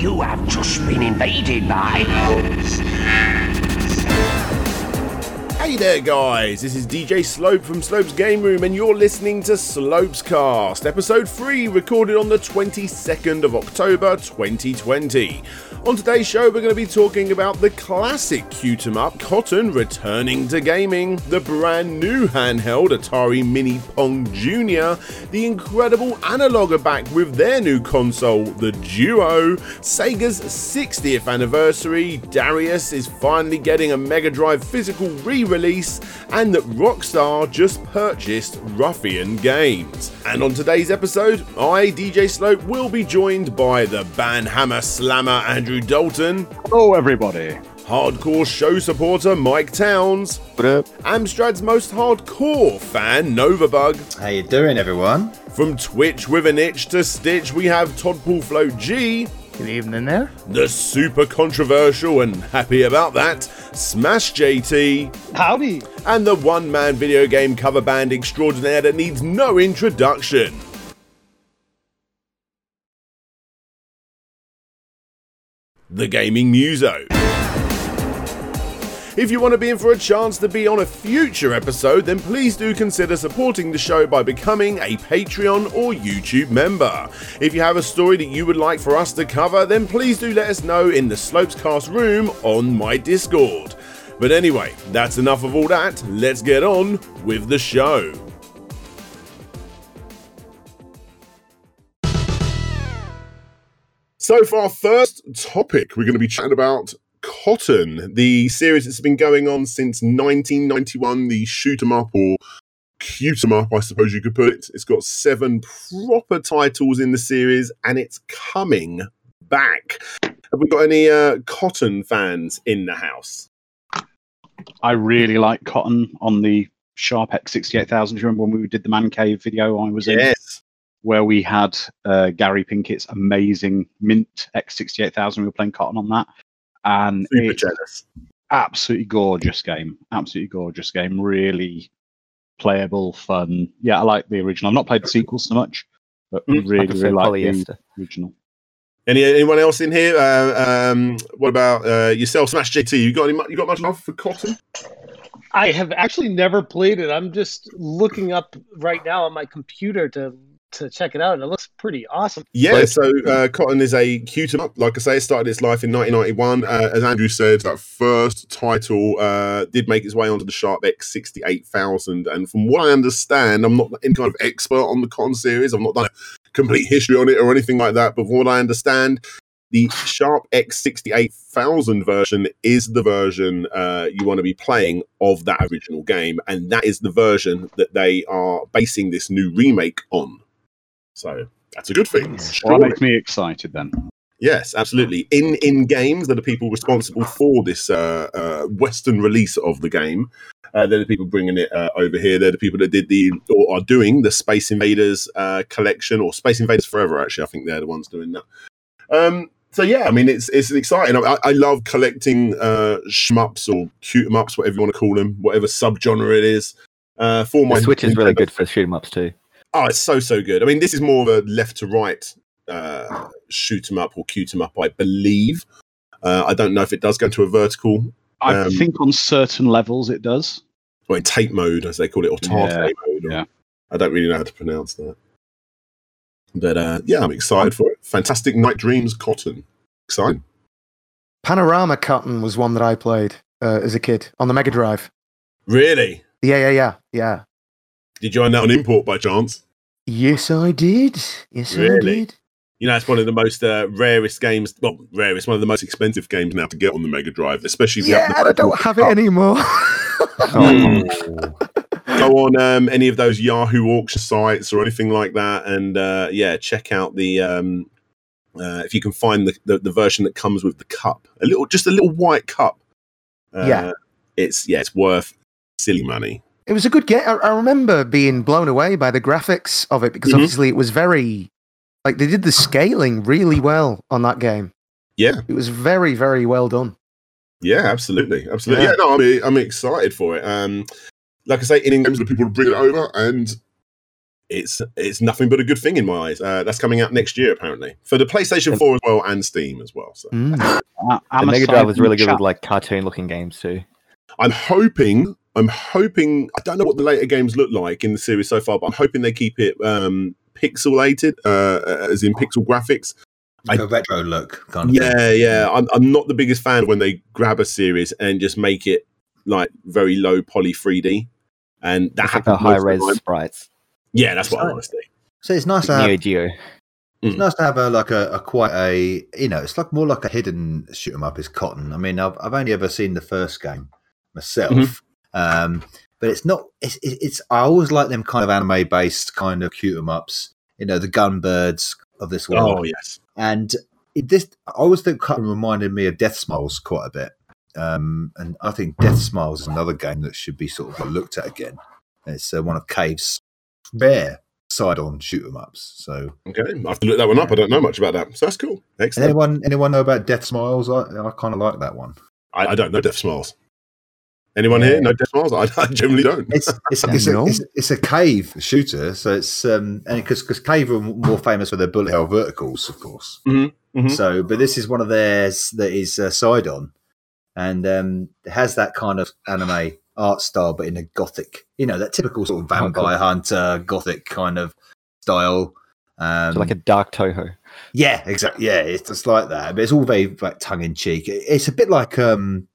You have just been invaded by. Hey there, guys! This is DJ Slope from Slope's Game Room, and you're listening to Slope's Cast, episode 3, recorded on the 22nd of October 2020. On today's show, we're going to be talking about the classic Cute 'em Up Cotton returning to gaming, the brand new handheld Atari Mini Pong Jr., the incredible Analogue are back with their new console, the Duo, Sega's 60th anniversary, Darius is finally getting a Mega Drive physical re release, and that Rockstar just purchased Ruffian Games. And on today's episode, I, DJ Slope, will be joined by the Banhammer Slammer Andrew Dalton, Hello, everybody. hardcore show supporter Mike Towns, What up? Amstrad's most hardcore fan Novabug. How you doing, everyone? From Twitch with an itch to stitch, we have Todd Paul Float G, Good evening there. the super controversial and happy about that Smash JT, Howdy. and the one man video game cover band extraordinaire that needs no introduction. The Gaming Muso. If you want to be in for a chance to be on a future episode, then please do consider supporting the show by becoming a Patreon or YouTube member. If you have a story that you would like for us to cover, then please do let us know in the Slopescast room on my Discord. But anyway, that's enough of all that. Let's get on with the show. So, for our first topic, we're going to be chatting about Cotton, the series that's been going on since 1991, the shoot 'em up or cute 'em up, I suppose you could put it. It's got seven proper titles in the series and it's coming back. Have we got any uh, Cotton fans in the house? I really like Cotton on the Sharp X68000. Do you remember when we did the Man Cave video I was in? Yes. Where we had uh, Gary Pinkett's amazing Mint X68000. We were playing Cotton on that. And Super jealous. absolutely gorgeous game. Absolutely gorgeous game. Really playable, fun. Yeah, I like the original. I've not played the sequel so much, but Mm, really, I really like the original. Any anyone else in here? Uh, um, what about uh, yourself, Smash JT? You got any? You got much love for Cotton? I have actually never played it. I'm just looking up right now on my computer to to check it out, and it looks pretty awesome. Yeah, so uh, Cotton is a cute up. Like I say, it started its life in 1991. Uh, as Andrew said, that first title uh, did make its way onto the Sharp X68000. And from what I understand, I'm not any kind of expert on the Cotton series. I've not done a complete history on it or anything like that. But from what I understand, the Sharp X68000 version is the version uh, you want to be playing of that original game. And that is the version that they are basing this new remake on. So that's a good thing. Well, that makes me excited then. Yes, absolutely. ININ Games, that are people responsible for this uh, uh, Western release of the game. Uh, they're the people bringing it uh, over here. They're the people that did the or are doing the Space Invaders uh, collection or Space Invaders Forever. Actually, I think they're the ones doing that. Um, so yeah, I mean, it's it's exciting. I, I love collecting uh, shmups or cute 'em ups, whatever you want to call them, whatever subgenre it is. Uh, for my The Switch is really good for shoot 'em ups too. Oh, it's so so good. I mean, this is more of a left to right uh, shoot 'em up or cute 'em up, I believe. Uh, I don't know if it does go to a vertical I Um, think on certain levels it does. or in tate mode, as they call it, or tar Yeah, tate mode. Or, yeah. I don't really know how to pronounce that. But uh, yeah, I'm excited for it. Fantastic Night Dreams Cotton. Exciting. Panorama Cotton was one that I played uh, as a kid on the Mega Drive. Really? Yeah, yeah, yeah, yeah. Did you find that on import by chance? Yes, I did. Yes, I did. You know, it's one of the most uh, rarest games. Well, rarest, one of the most expensive games now to get on the Mega Drive, especially if you Yeah, have and I don't have it anymore. Hmm. go on um, any of those Yahoo auction sites or anything like that, and uh, yeah, check out the um, uh, if you can find the, the the version that comes with the cup, a little, just a little white cup. Uh, Yeah. it's yeah, it's worth silly money. It was a good game. I, I remember being blown away by the graphics of it because Mhm. obviously it was very, like they did the scaling really well on that game. Yeah, It was very, very well done. yeah, absolutely, absolutely. Yeah, Yeah. no, I'm I'm excited for it. Um, like I say, ININ Games, the people bring it over, and it's it's nothing but a good thing in my eyes. Uh, that's coming out next year apparently for the PlayStation 4 as well and Steam as well. So Mm. Uh, The Mega Drive was really good chat- with like cartoon looking games too. I'm hoping. I'm hoping. I don't know what the later games look like in the series so far, but I'm hoping they keep it um, pixelated, uh, as in pixel graphics. I- Like a retro look kind of thing. Yeah, yeah. I'm, I'm not the biggest fan when they grab a series and just make it like very low poly 3D, and that It's like the high most of the res time. sprites. Yeah, that's what I want to see. So it's nice to Neo have Geo. It's nice to have a like a, a quite a you know it's like more like a hidden shoot 'em up is Cotton. I mean I've I've only ever seen the first game myself, Mhm. Um, but it's not it's, it's I always like them kind of anime based kind of shoot 'em ups. You know the Gunbirds of this world, Oh yes. and it, this I always think Cotton reminded me of Deathsmiles quite a bit. Um, and I think Deathsmiles is another game that should be sort of looked at again. It's uh, one of Cave's rare side on shoot 'em ups. So Okay, I have to look that one up. I don't know much about that, so that's cool. Excellent. Anyone anyone know about Deathsmiles? I, I kind of like that one. I, I don't know Death Smiles. Anyone here? No Death Smiles? I, I generally don't. It's it's, it's, a, it's, it's a cave shooter, so it's um and because because cave are more famous for their bullet hell verticals, of course. Mhm, mhm. So, but this is one of theirs that is uh, side on, and um it has that kind of anime art style, but in a gothic, you know, that typical sort of vampire hunter gothic kind of style. Um, So like a dark Touhou. Yeah, exactly. Yeah, it's just like that, but it's all very like tongue in cheek. It's a bit like um,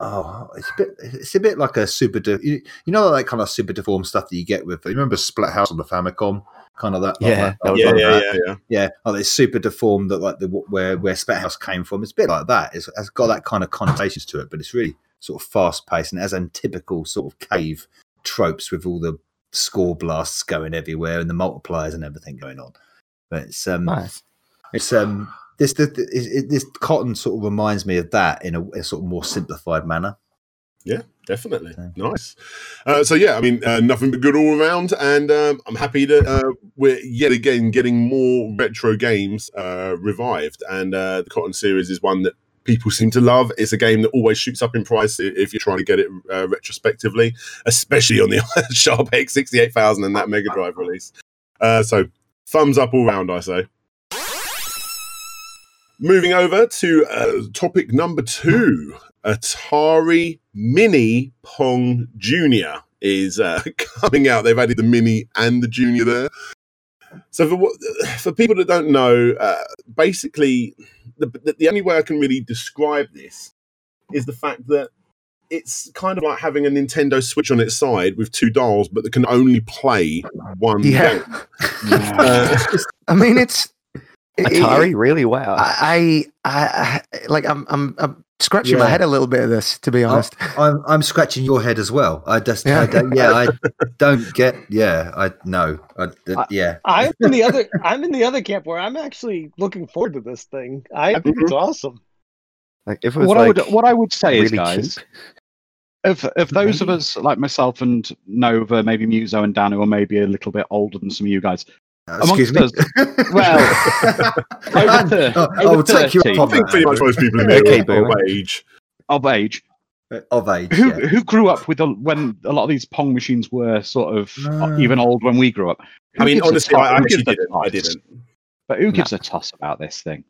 oh, it's a bit, it's a bit like a super. De- you, you know that kind of super deformed stuff that you get with. You remember Splatterhouse on the Famicom, kind of that. like Yeah, that, that yeah, like yeah, that. yeah, yeah. yeah. Oh, it's super deformed that like the where where Splatterhouse came from. It's a bit like that. It's, it's got that kind of connotations to it, but it's really sort of fast paced and it has a typical sort of cave tropes with all the score blasts going everywhere and the multipliers and everything going on. But it's um, Nice. it's um this the, the- it, it- this cotton sort of reminds me of that in a, a sort of more simplified manner. Yeah, definitely nice. Uh, so yeah, I mean, uh, nothing but good all around, and um, I'm happy that uh, we're yet again getting more retro games uh, revived. And uh, the Cotton series is one that people seem to love. It's a game that always shoots up in price if you're trying to get it uh, retrospectively, especially on the Sharp X 68000 and that Mega Drive release. Uh, so thumbs up all round, I say. Moving over to uh, topic number two Atari Mini Pong Junior is uh, coming out. They've added the Mini and the Junior there. So for what, for people that don't know, uh, basically, the, the the only way I can really describe this is the fact that it's kind of like having a Nintendo Switch on its side with two dials, but that can only play one Yeah. game. Uh, I mean, it's Atari, really? Wow. I, I, I like. I'm, I'm, I'm scratching my head a little bit of this, to be honest. I'm I'm scratching your head as well. I just Yeah. I don't, yeah I don't get yeah I no I, uh, yeah I'm in the other. I'm in the other camp where I'm actually looking forward to this thing. I think it's awesome. like if it was What I would what I would say is, guys, cheap. if if those of us like myself and Nova, maybe Muso and Dan, who are maybe a little bit older than some of you guys, Uh, excuse me. Amongst well, over thir- I, I over will take you up I think pretty much most people in there Okay, are of age. of age, of age. who yeah. who grew up with a, when a lot of these Pong machines were sort of No. even old when we grew up. Who I mean, honestly, toss- I actually didn't. I didn't. But who gives a toss about this thing?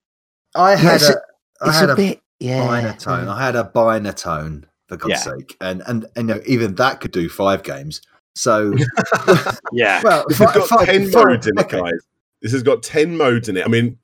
I had it's a, a- I It's had a a, bit, yeah. binatone. I had a binatone for God's Yeah. sake, and and and you know, even that could do five games. So Yeah, well, This has got fi- ten fi- modes in it, okay. guys. This has got ten modes in it. I mean,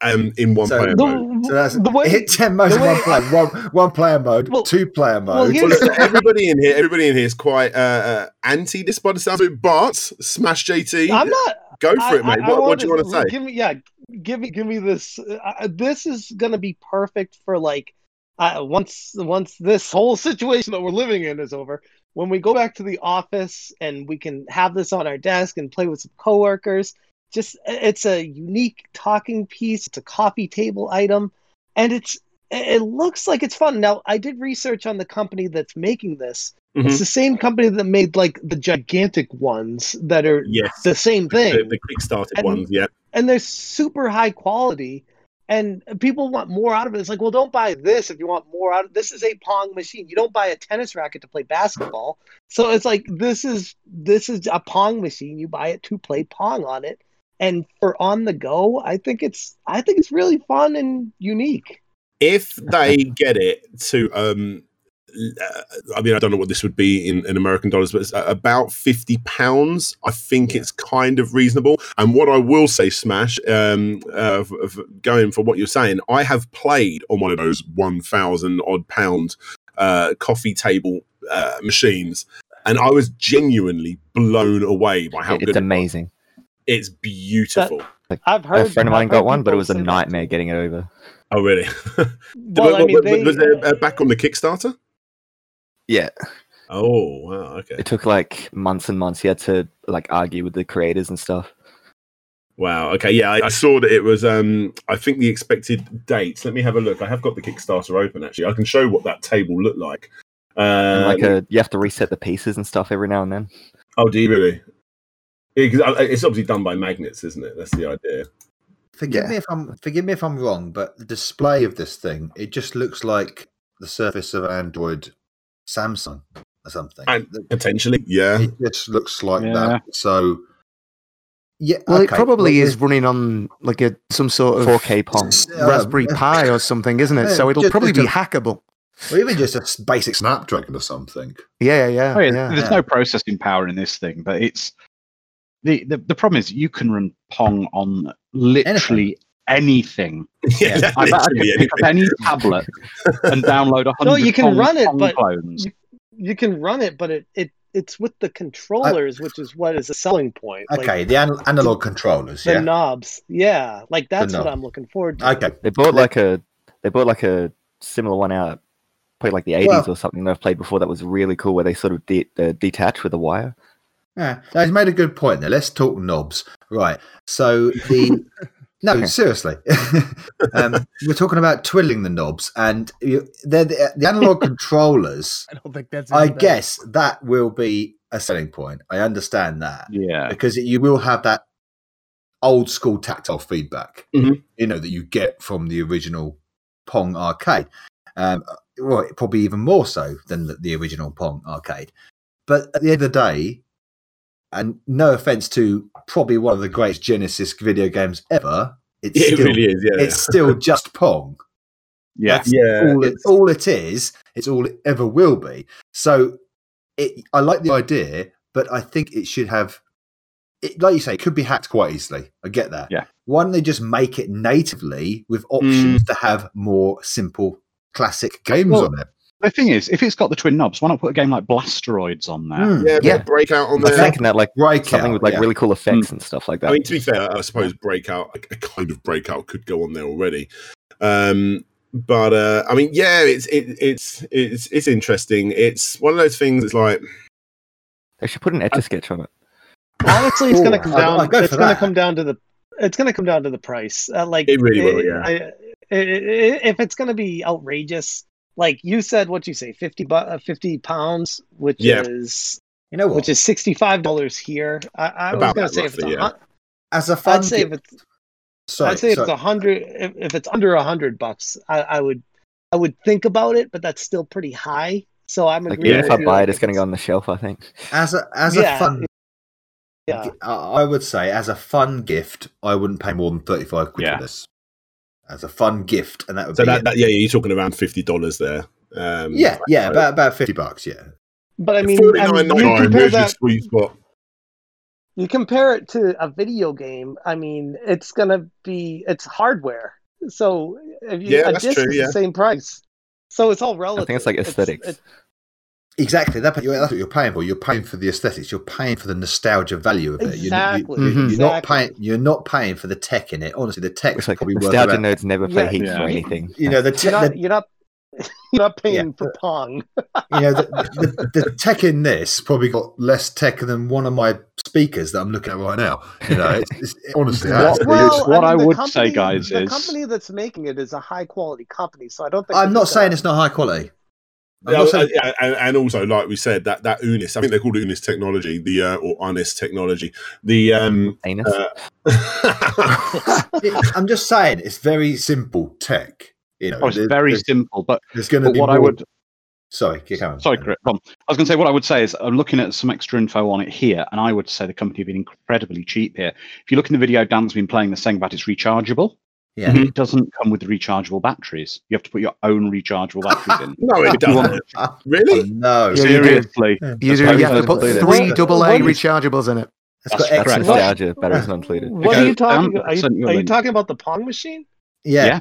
um, in one So- player The, mode. So that's the way, hit ten modes in one player, one one player mode, Well- two player well, mode. here's- Well, listen, everybody in here, everybody in here is quite uh, uh, anti this by the sounds of it. But Smash JT, I'm not. go for it, mate. I- I what, what do you want to say? Give me, yeah, give me, give me this. Uh, this is gonna be perfect for like, uh, once once this whole situation that we're living in is over. When we go back to the office and we can have this on our desk and play with some coworkers, just it's a unique talking piece. It's a coffee table item, and it's it looks like it's fun. Now I did research on the company that's making this. Mhm. It's the same company that made like the gigantic ones that are Yes, the same thing the quick started And- ones. Yeah, and they're super high quality and people want more out of it. It's like, well, don't buy this if you want more out of this is a pong machine. You don't buy a tennis racket to play basketball. So it's like this is this is a pong machine. You buy it to play pong on it. And for on the go, I think it's I think it's really fun and unique. if they get it to um I mean, I don't know what this would be in, in American dollars, but it's uh, about fifty pounds. I think it's kind of reasonable. And what I will say, Smash, um, uh, f- f- going for what you're saying, I have played on one of those one thousand odd pound uh, coffee table uh, machines, and I was genuinely blown away by how it's good it was. amazing. It's beautiful. I've heard A friend of mine got one, but it was a say that nightmare getting it over. oh, really? Well, I was, mean, they, was it uh, back on the Kickstarter? Yeah, Oh, wow. Okay. it took like months and months. He had to like argue with the creators and stuff. Wow. Okay. Yeah, I, I saw that it was. Um, I think the expected dates. Let me have a look. I have got the Kickstarter open. Actually, I can show what that table looked like. And Um, like a, you have to reset the pieces and stuff every now and then. oh, do you really? Yeah, 'cause, uh, it's obviously done by magnets, isn't it? That's the idea. Forgive Yeah. me if I'm forgive me if I'm wrong, but the display of this thing it just looks like the surface of an Android Samsung or something. And potentially, yeah. it just looks like Yeah. that. So yeah, Well, it probably well, is running on like a some sort of 4K Pong. uh, Raspberry Pi or something, isn't it? yeah, So it'll just- probably just be hackable. or even just a basic Snapdragon or something. Yeah, yeah, Oh, yeah, yeah. there's yeah. no processing power in this thing, but it's the, the the problem is you can run Pong on literally anything. yeah, I bet I literally could pick up any tablet and download a hundred. No, you can Pong- run it, Pong but clones. you- you can run it, but it, it it's with the controllers, which is what is a selling point. Like, Okay, the an- analog controllers. the Yeah. knobs. Yeah, like that's what. I'm looking forward to. Okay. They bought like a they bought like a similar one out, probably like the 80s Well- or something. That I've played before. That was really cool, where they sort of de- uh, detach with a wire. Yeah, he's made a good point there. Let's talk knobs. Right. So the no, Okay. seriously, um, we're talking about twiddling the knobs, and you, they're the, the analog controllers. I don't think that's. I any better. guess that will be a selling point. I understand that yeah, because you will have that old school tactile feedback, Mhm. you know, that you get from the original Pong arcade. Um, well, probably even more so than the, the original Pong arcade. But at the end of the day, and no offense to probably one of the greatest Genesis video games ever, it's Yeah, it still really is. Yeah. it's still just Pong. yeah. That's Yeah, all it, it's- all it is. It's all it ever will be. So, it, I like the idea, but I think it should have, it, like you say, it could be hacked quite easily. I get that. Yeah. Why don't they just make it natively with options mm. to have more simple classic games Well, on it? The thing is, if it's got the twin knobs, why not put a game like Blasteroids on there? Hmm. yeah, Yeah. yeah. breakout on I was there. thinking that like Breakout, something with like yeah. really cool effects and stuff like that. I mean, to be fair, I suppose breakout, a, a kind of breakout, could go on there already. Um, but uh, I mean, yeah, it's it, it's it's it's interesting. It's one of those things. It's like they should put an etch a sketch on it. Honestly, it's gonna come I'd- down. I'd go it's gonna come down to the. It's gonna come down to the price. Uh, like It really will, yeah. I, I- I- if it's gonna be outrageous, like you said, what you say, fifty bu- uh, fifty pounds, which Yeah. is You know what? which is sixty five dollars here. I, I was gonna that say if it's a yeah. hun- As a fun, I'd say if it's sorry, I'd say if it's a hundred, if, if it's under a hundred bucks, I, I would, I would think about it, but that's still pretty high. So I'm Like agreeing even if I buy like, it, it's if going to go on the shelf. I think. as a as Yeah, a fun. Yeah, I I would say, as a fun gift, I wouldn't pay more than thirty-five quid Yeah. for this. As a fun gift, and that would so be that, that yeah, you're talking around fifty dollars there. Um, yeah, yeah, so- about about fifty bucks. Yeah, but I mean, I mean, you compare There's your that, sweet spot. you compare it to a video game. I mean, it's gonna be it's hardware. So if you, Yeah, a that's disc true, is yeah. the same price. So it's all relative. I think it's like aesthetics. it- exactly. That, that's what you're paying for. You're paying for the aesthetics. You're paying for the nostalgia value of it. You're, Exactly, you, are Mhm. not exactly. paying. You're not paying for the tech in it. Honestly, the tech It's like probably worth nostalgia about, nerds never play Yeah, Heat yeah. for anything. You know the, you're not, the you're not, you're not paying Yeah. for Pong. you know the, the, the tech in this probably got less tech than one of my speakers that I'm looking at right now. You know, it's, it's, honestly, What- that's- Well, what I the would company- say, guys, the is- the company that's making it is a high quality company. So I don't think I'm not saying gonna- it's not high quality. I'm Yeah, not saying- yeah, and, and also, like we said, that that UNIS, I think they called it UNIS technology, the uh, or UNIS technology. The um, Anus. uh, I'm just saying it's very simple tech. You know, Oh, it's there- very there's, simple, but, there's going to be what more... I would Sorry, keep going. sorry, Chris, go. I was going to say what I would say is I'm looking at some extra info on it here, and I would say the company have been incredibly cheap here. If you look in the video Dan's been playing, they're saying about it's rechargeable. Yeah. It doesn't come with rechargeable batteries. You have to put your own rechargeable batteries in. no, it doesn't. Oh, Really? no. Yeah, you do. Seriously, You, do, very you have to put three What- double A rechargeables in it. It's got That's extra. correct. Nostalgia, batteries not included. What are you talking? Dan, Are you, send you a are you talking about the Pong machine? Yeah. Yeah.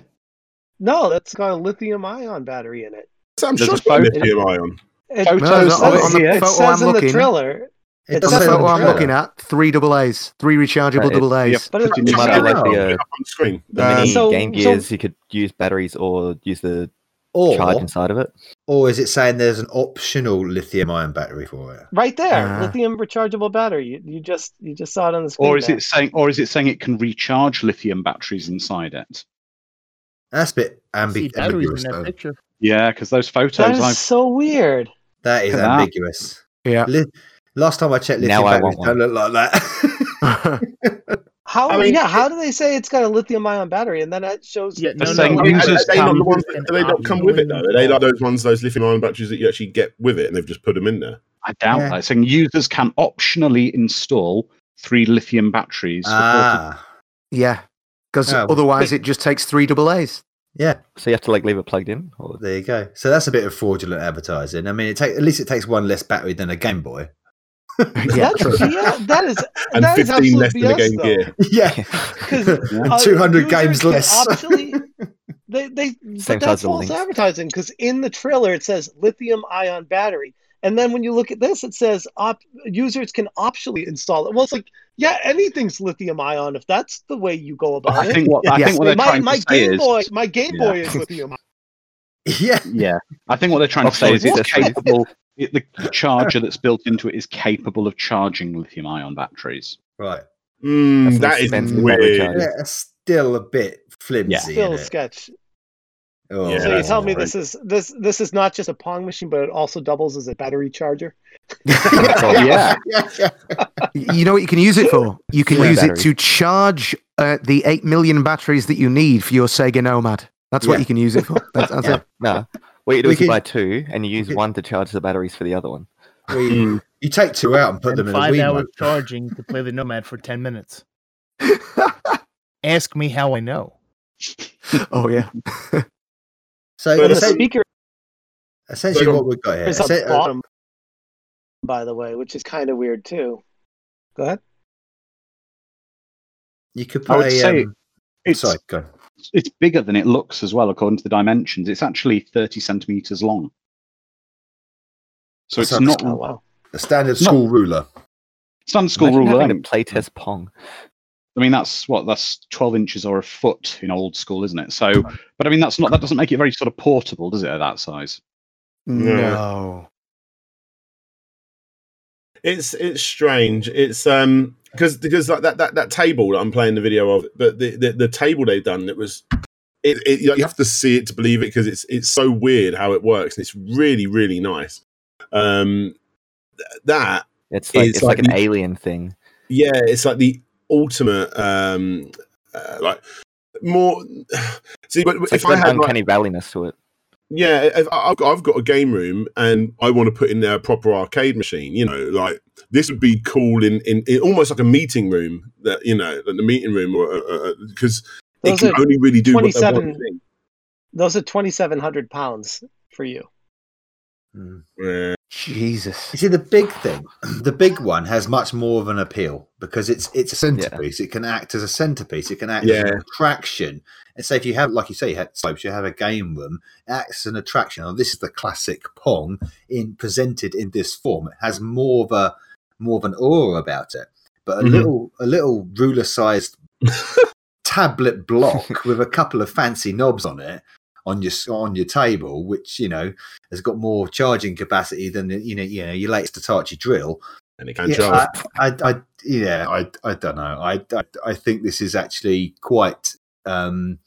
No, that's got a lithium-ion battery in it. So I'm There's sure a it's got photo- lithium ion. It, Photos it No, says, on the- on the it says I'm in the looking- trailer. It It does That's says say in the the photo I'm looking at. Three double A's. Three rechargeable Right, double A's. Yep. But it, It might be like the, uh, on screen. the Uh, mini so- Game so- Gears. you could use batteries or use the charge Or, inside of it. or is it saying there's an optional lithium ion battery for it? right there, Ah. lithium rechargeable battery. You, you just you just saw it on the screen. or is there. it saying, or is it saying it can recharge lithium batteries inside it? That's a bit ambi- batteries ambiguous, in that though. picture. Yeah, because those photos is I've so weird. That is Look that. ambiguous. Yeah. Li- Last time I checked, lithium Now batteries want don't look like that. How? I mean- yeah. How do they say it's got a lithium-ion battery, and then it shows? Yeah, They're no, saying no, I mean, users are they not the ones Users that, do they not come with it though? Are they like those ones, those lithium ion batteries that you actually get with it, and they've just put them in there? I doubt Yeah. that. Saying users can optionally install three lithium batteries. ah, yeah. Because Oh. otherwise it just takes three double A's. yeah. So you have to like leave it plugged in. Or... There you go. So that's a bit of fraudulent advertising. I mean, it take at least it takes one less battery than a Game Boy. yeah, That's, true. yeah, that is And that is 15 less absolute than a Game though. Gear. yeah, because uh, And 200 games less. Optionally, they they Same but that's false links. advertising because in the trailer it says lithium ion battery, and then when you look at this, it says op- users can optionally install it. Well, it's like yeah, anything's lithium ion if that's the way you go about I it. think what I Yes. think what they're my trying my to say Game is, Boy, my Game Yeah. Boy is lithium. yeah. yeah, I think what they're trying to say is it's Optional capable. It, the charger that's built into it is capable of charging lithium-ion batteries. Right. Mm, That's that an is expensive battery weird. Yeah, still a bit flimsy. Yeah. Still innit? sketch. Oh, Yeah, so you tell me right. this is this this is not just a Pong machine, but it also doubles as a battery charger. yeah. yeah, yeah. You know what you can use it for? You can Yeah. use Battery. it to charge uh, the 8 million batteries that you need for your Sega Nomad. That's what you can use it for. That's, that's it. No. What you do We is you can- buy two and you use we- one to charge the batteries for the other one. Well, you, you take two out and put and them in five Wii hours mode. charging to play the Nomad for ten minutes. Ask me how I know. Oh, yeah. So But And the speaker essentially, Go on. what we've got here. is at essen- the bottom, by the way, which is kind of weird too. Go ahead. you could I would say Um, It's sorry, go. on. it's bigger than it looks as well, according to the dimensions. It's actually 30 centimeters long. So it's That's not Oh wow. A standard Not- school ruler. standard school Imagine rule having length. to play test Pong. I mean, that's what that's 12 inches or a foot in old school, isn't it? So, but I mean, that's not that doesn't make it very sort of portable, does it? At that size. No. It's it's strange. It's um because because like that, that that table that I'm playing the video of, but the the, the table they've done it was. It, it, you have to see it to believe it because it's it's so weird how it works and it's really really nice. Um, th- that It's like It's like, like an the- alien thing. yeah, it's like the ultimate um uh, like more. See, but It's if like I had like, uncanny valleyness to it. Yeah, I- I've got, I've got a game room and I want to put in there a proper arcade machine. You know, like this would be cool in, in, in almost like a meeting room. That you know, like the meeting room, or uh, uh, uh, because it can only really do what they want 27 to those are twenty seven hundred pounds for you. Hmm. Yeah. Jesus. You see, the big thing, the big one has much more of an appeal because it's it's a centerpiece. It can act as a centerpiece. It can act as Yeah. an attraction. And so, if you have, like you say, you have slopes, you have a game room, it acts as an attraction. Oh, this is the classic Pong in presented in this form. It has more of a more of an aura about it. But a Mhm. little a little ruler sized tablet block with a couple of fancy knobs on it on your on your table, which you know has got more charging capacity than you know you know your latest Hitachi drill. And it can Yeah, charge. I, I, I, yeah, I, I don't know. I, I, I think this is actually quite. Um,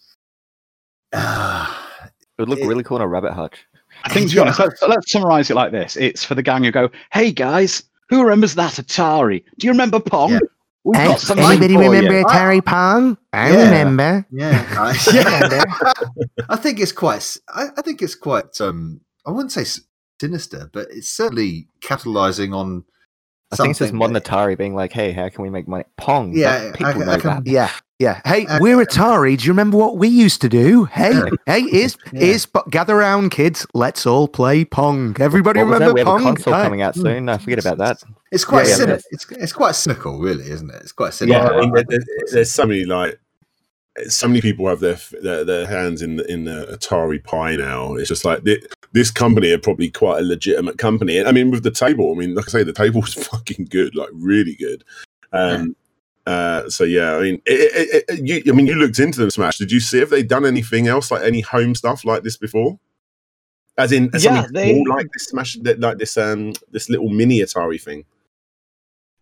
ah, It would look It- really cool in a rabbit hutch. I think to be honest, let's, let's summarize it like this: it's for the gang who go, "Hey guys, who remembers that Atari? Do you remember Pong? Yeah. We've Hey, got some anybody remember you." Atari Pong? I Yeah. remember. Yeah, I, yeah. I think it's quite. I think it's quite. Um, I wouldn't say sinister, but it's certainly capitalising on. I think it's just something modern Atari being like, hey, how can we make money? Pong. Yeah, that- people I- know I can- that. Yeah, yeah. Hey, Uh, we're Atari. Do you remember what we used to do? Hey, hey, is Yeah. is gather around, kids. Let's all play Pong. Everybody What was that? remember We have a Pong? console Hi. coming out soon. No, forget about that. It's quite Yeah, yeah, cynical. It's, it's quite cynical, really, isn't it? It's quite Yeah, cynical. I mean, there- there- there's so many like so many people have their their, their hands in the, in the Atari pie now. It's just like thi- this company are probably quite a legitimate company. I mean, with the table, I mean, like I say, the table was fucking good, like really good. Um, uh, so yeah, I mean, it, it, it, you, I mean, you looked into them, Smash. Did you see if they done anything else, like any home stuff like this before? As in, Yeah, they- cool like this Smash, like this um this little mini Atari thing.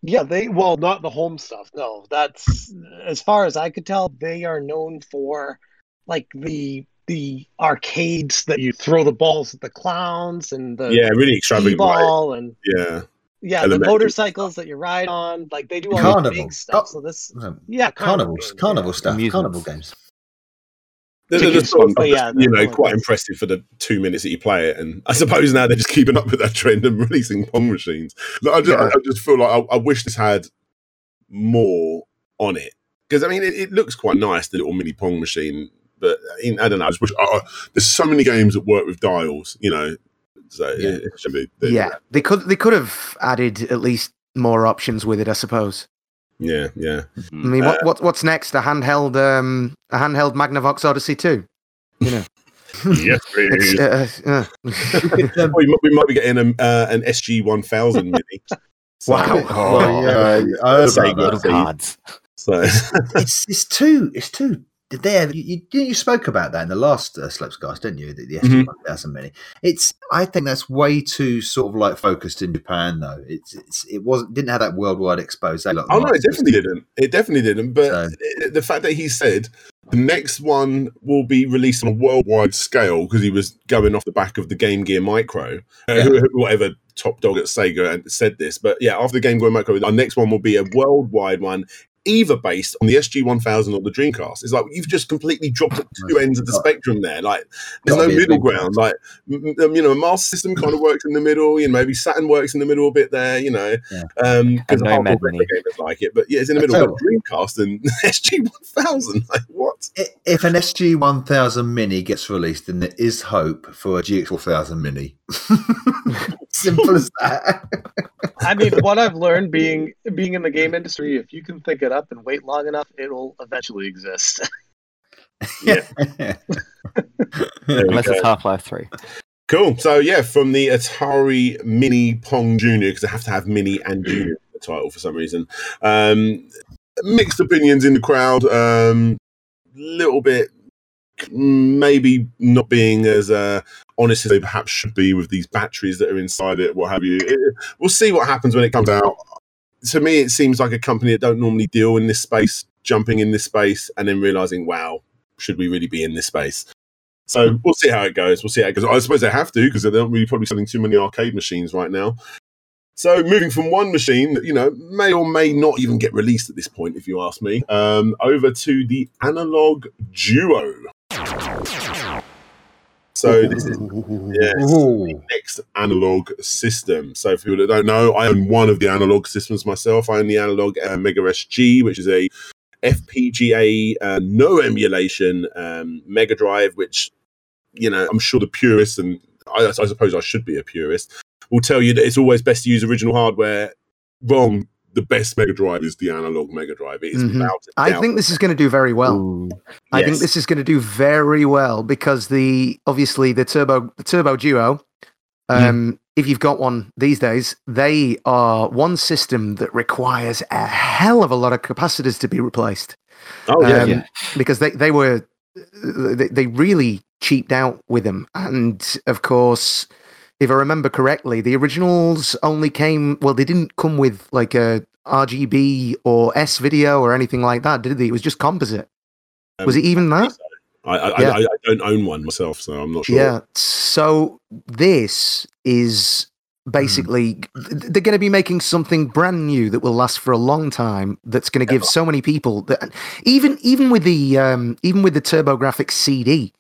Yeah, they well, not the home stuff. No, that's as far as I could tell, they are known for like the the arcades that you throw the balls at the clowns and the Yeah, really extravagant. right? ball and Yeah. Yeah, the motorcycles that you ride on. Like they do all Carnival. the big stuff. Oh. So this, Um, yeah, Carnivals, games, carnival yeah. stuff, Amusements. carnival games. They're, they're Ticket just sort. Yeah, you know, that's- quite impressive for the two minutes that you play it. And I suppose now they're just keeping up with that trend and releasing Pong machines. Like, I, just, Yeah. I, I just feel like I, I wish this had more on it. Because, I mean, it, it looks quite nice, the little mini Pong machine. But I, mean, I don't know. I just wish, uh, there's so many games that work with dials, you know. So Yeah. it, it should be. they- Yeah, they could they could have added at least more options with it, I suppose. Yeah, yeah. I mean, what, what what's next? A handheld um a handheld Magnavox Odyssey two. You know, yes, it's, please. uh, uh, we, might, we might be getting um, uh, an SG 1000 mini. So- Wow. Oh, yeah, I heard Say about good. that. Little cards. So, it's it's too it's too there. You, you, you spoke about that in the last uh, Slopes Cast, didn't you? The, the SG Mhm. thousand mini. It's I think that's way too sort of like focused in Japan though. It's, it's it wasn't didn't have that worldwide expose. Like Oh no, it definitely didn't. It definitely didn't. But So- it- the fact that he said the next one will be released on a worldwide scale because he was going off the back of the Game Gear Micro, uh, Yeah. who- whatever top dog at Sega and said this. But yeah, after the Game Gear Micro, our next one will be a worldwide one. Either based on the SG 1000 or the Dreamcast. It's like you've just completely dropped at two ends of the spectrum there. Like, there's no middle ground. Like, m- m- you know, a Master System kind of works in the middle. You know, maybe Saturn works in the middle a bit there. You know, Yeah. um, because no hardcore Mad retro gamers like it. But yeah, it's in the middle. But Dreamcast and SG 1000. Like, what? If an SG one thousand mini gets released, then there is hope for a GX four thousand mini. Simple as that. I mean, what I've learned being being in the game industry, if you can think it up and wait long enough, it'll eventually exist. Yeah. There Unless go. it's Half Life 3. Cool. So yeah, from the Atari Mini Pong Junior, because I have to have Mini and Junior in the title for some reason. Um, mixed opinions in the crowd. Um, little bit, maybe not being as uh, honest as they perhaps should be with these batteries that are inside it. What have you? It- we'll see what happens when it comes out. To me, it seems like a company that don't normally deal in this space, jumping in this space, and then realizing, wow, should we really be in this space? So we'll see how it goes. We'll see how it goes. I suppose they have to because they're not really probably selling too many arcade machines right now. So moving from one machine that you know may or may not even get released at this point, if you ask me, um, over to the Analogue Duo. So this is yeah, it's Ooh. the next analog system. So for people that don't know, I own one of the analog systems myself. I own the analog uh, Mega SG, which is a FPGA uh, no emulation um, Mega Drive, which you know I'm sure the purists and I, I suppose I should be a purist will tell you that it's always best to use original hardware. Wrong. The best Mega Drive is the analog Mega Drive. It is Mhm. without a I doubt. think this is going to do very well. Ooh. I think this is going to do very well because the obviously the turbo the turbo duo. Um, If you've got one these days, they are one system that requires a hell of a lot of capacitors to be replaced Oh yeah, um, yeah. because they they were they, they really cheaped out with them, and of course, if I remember correctly, the originals only came well. They didn't come with like a RGB or S video or anything like that, did they? It was just composite. Was Um, it even that? I I, Yeah. I, I don't own one myself, so I'm not sure. Yeah. So this is basically th- they're going to be making something brand new that will last for a long time. That's going to give so many people that even even with the um, even with the TurboGrafx CD,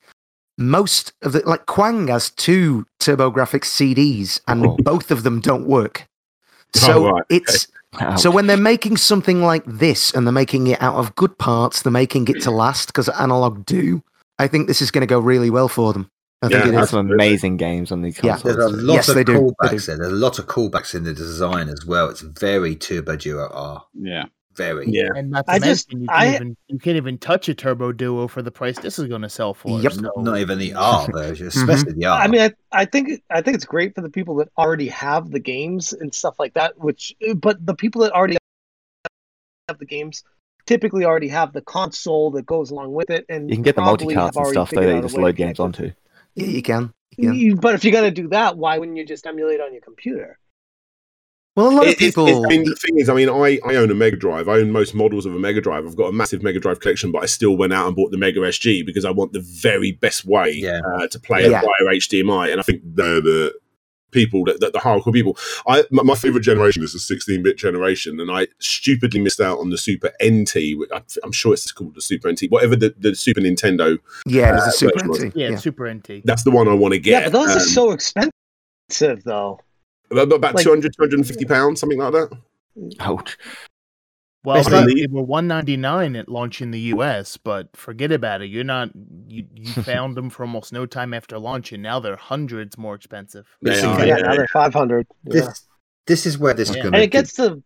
most of the like Quang has two TurboGrafx CDs and Oh. both of them don't work. Oh, So right, it's Ouch. so when they're making something like this and they're making it out of good parts, they're making it to last because analog do. I think this is going to go really well for them. I think Yeah, it There's is. some amazing games on these Yeah. consoles. There's a lot Yes, of they do. They callbacks do. there. There's a lot of callbacks in the design as well. It's very Turbo Duo R. Yeah. Very. Yeah. And not to I mention, just- you, can't even, you can't even touch a Turbo Duo for the price this is going to sell for. Yep. so- Not even the R version, mm-hmm. especially the R. I mean, I, I think I think it's great for the people that already have the games and stuff like that. Which, but the people that already have the games typically already have the console that goes along with it, and You can get the probably and stuff though that you just load games onto. Yeah, you can. You can. But if you're gonna do that, why wouldn't you just emulate on your computer? Well, a lot of It- it's- people. it's- I mean, the thing is, I mean, I, I own a Mega Drive. I own most models of a Mega Drive. I've got a massive Mega Drive collection, but I still went out and bought the Mega SG because I want the very best way Yeah. uh, to play Yeah. it via HDMI. And I think the, the people, that the, the hardcore people, I my, my favorite generation is the 16-bit generation, and I stupidly missed out on the Super NT. which I, I'm sure it's called the Super NT, whatever the, the Super Nintendo. yeah, there's uh, a Super NT. Yeah, Yeah. Super NT. That's the one I want to get. Yeah, but those Um, are so expensive, though. About, about like- 200, 250 pounds, something like that. Ouch. Well, It's they, were one ninety nine at launch in the U.S., but forget about it. You're not you, you found them for almost no time after launch, and now they're hundreds more expensive. They This are, yeah, yeah. now they're five hundred. this Yeah. this is where this is going and to it gets to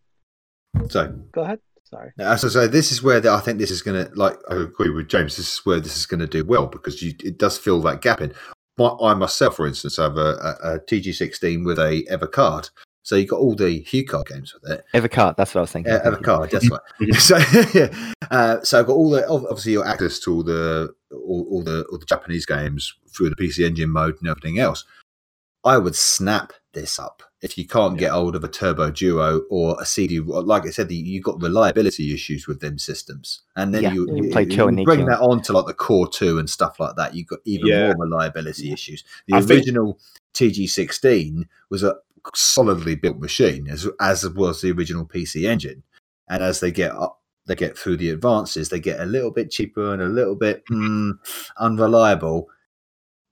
so go ahead. Sorry. So, so this is where the, I think this is going to, like, I agree with James. This is where this is going to do well because you, it does fill that gap in. My, I myself, for instance, have a, a, a TG16 with a Evercard. So you've got all the HuCard games with it. Evercard, that's what I was thinking. Uh, Evercard, that's right. so, yeah. uh, so I've got all the obviously your access to all the all, all the all the Japanese games through the PC Engine mode and everything else. I would snap this up if you can't get hold of a Turbo Duo or a CD. Like I said, you- you've got reliability issues with them systems, and then Yeah, you, you you, play you Kill bring that on to like the Core Two and stuff like that. You've got even Yeah. more reliability issues. The I think- original TG16 was a solidly built machine, as as was the original PC Engine, and as they get up. They get through the advances, they get a little bit cheaper and a little bit mm, unreliable.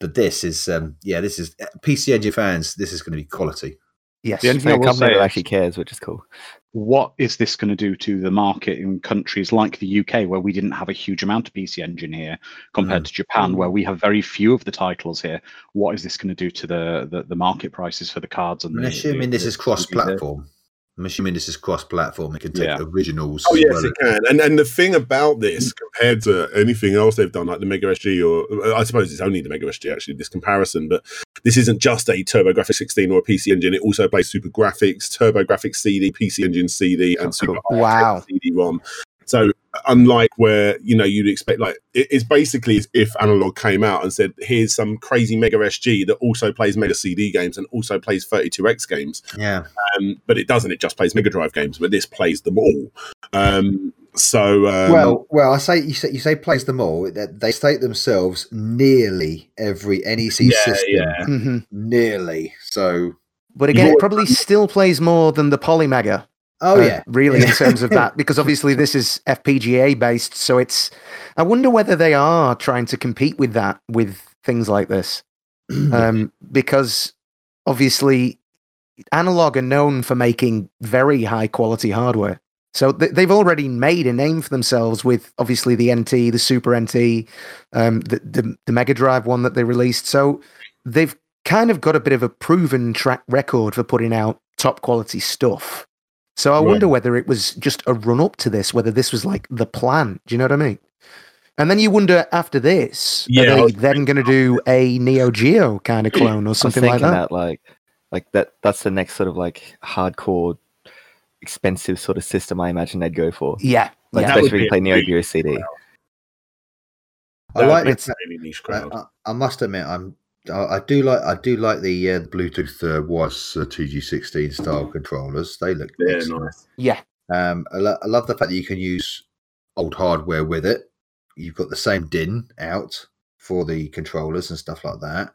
But this is, um, yeah, this is PC Engine fans. This is going to be quality. Yes. The only thing I a will company say that is- actually cares, which is cool. what is this going to do to the market in countries like the UK, where we didn't have a huge amount of PC Engine here, compared mm. to Japan, mm. where we have very few of the titles here? What is this going to do to the, the, the market prices for the cards? And I'm the, assuming the- this the is cross-platform. I'm assuming this is cross-platform. It can take Yeah. originals. Oh yes, well it can. And and the thing about this compared to anything else they've done, like the Mega SG, or uh, I suppose it's only the Mega SG actually. This comparison, but this isn't just a TurboGrafx 16 or a PC Engine. It also plays SuperGrafx, TurboGrafx CD, PC Engine CD, and Super. Wow. CD-ROM. So unlike where you know you'd expect, like it's basically as if Analogue came out and said, "Here's some crazy Mega SG that also plays Mega CD games and also plays 32X games." Yeah. um, but it doesn't. It just plays Mega Drive games, but this plays them all. Um, so um, well, well, I say you say you say plays them all. That they state themselves nearly every NEC Yeah, system. yeah. hmm Nearly. So. But again, You're- it probably still plays more than the Polymega. Oh uh, yeah. really, in terms of that, because obviously this is FPGA based. So it's. I wonder whether they are trying to compete with that with things like this, um, because obviously analog are known for making very high quality hardware. So th- they've already made a name for themselves with obviously the NT, the Super NT, um, the, the the Mega Drive one that they released. So they've kind of got a bit of a proven track record for putting out top quality stuff. So I Right. wonder whether it was just a run up to this, whether this was like the plan. Do you know what I mean? And then you wonder after this, yeah, are they then going to do a Neo Geo kind of clone or I was something like that? that, like, like that. That's the next sort of like hardcore, expensive sort of system. I imagine they'd go for, Yeah, like, yeah. especially if when you play Neo Geo CD. I like it's it. a really niche I, I must admit, I'm. I, I do like. I do like the uh, Bluetooth uh, wireless uh, TG16 style controllers. They look. yeah, nice. yeah, Um, I, lo- I love the fact that you can use old hardware with it. You've got the same DIN out. for the controllers and stuff like that.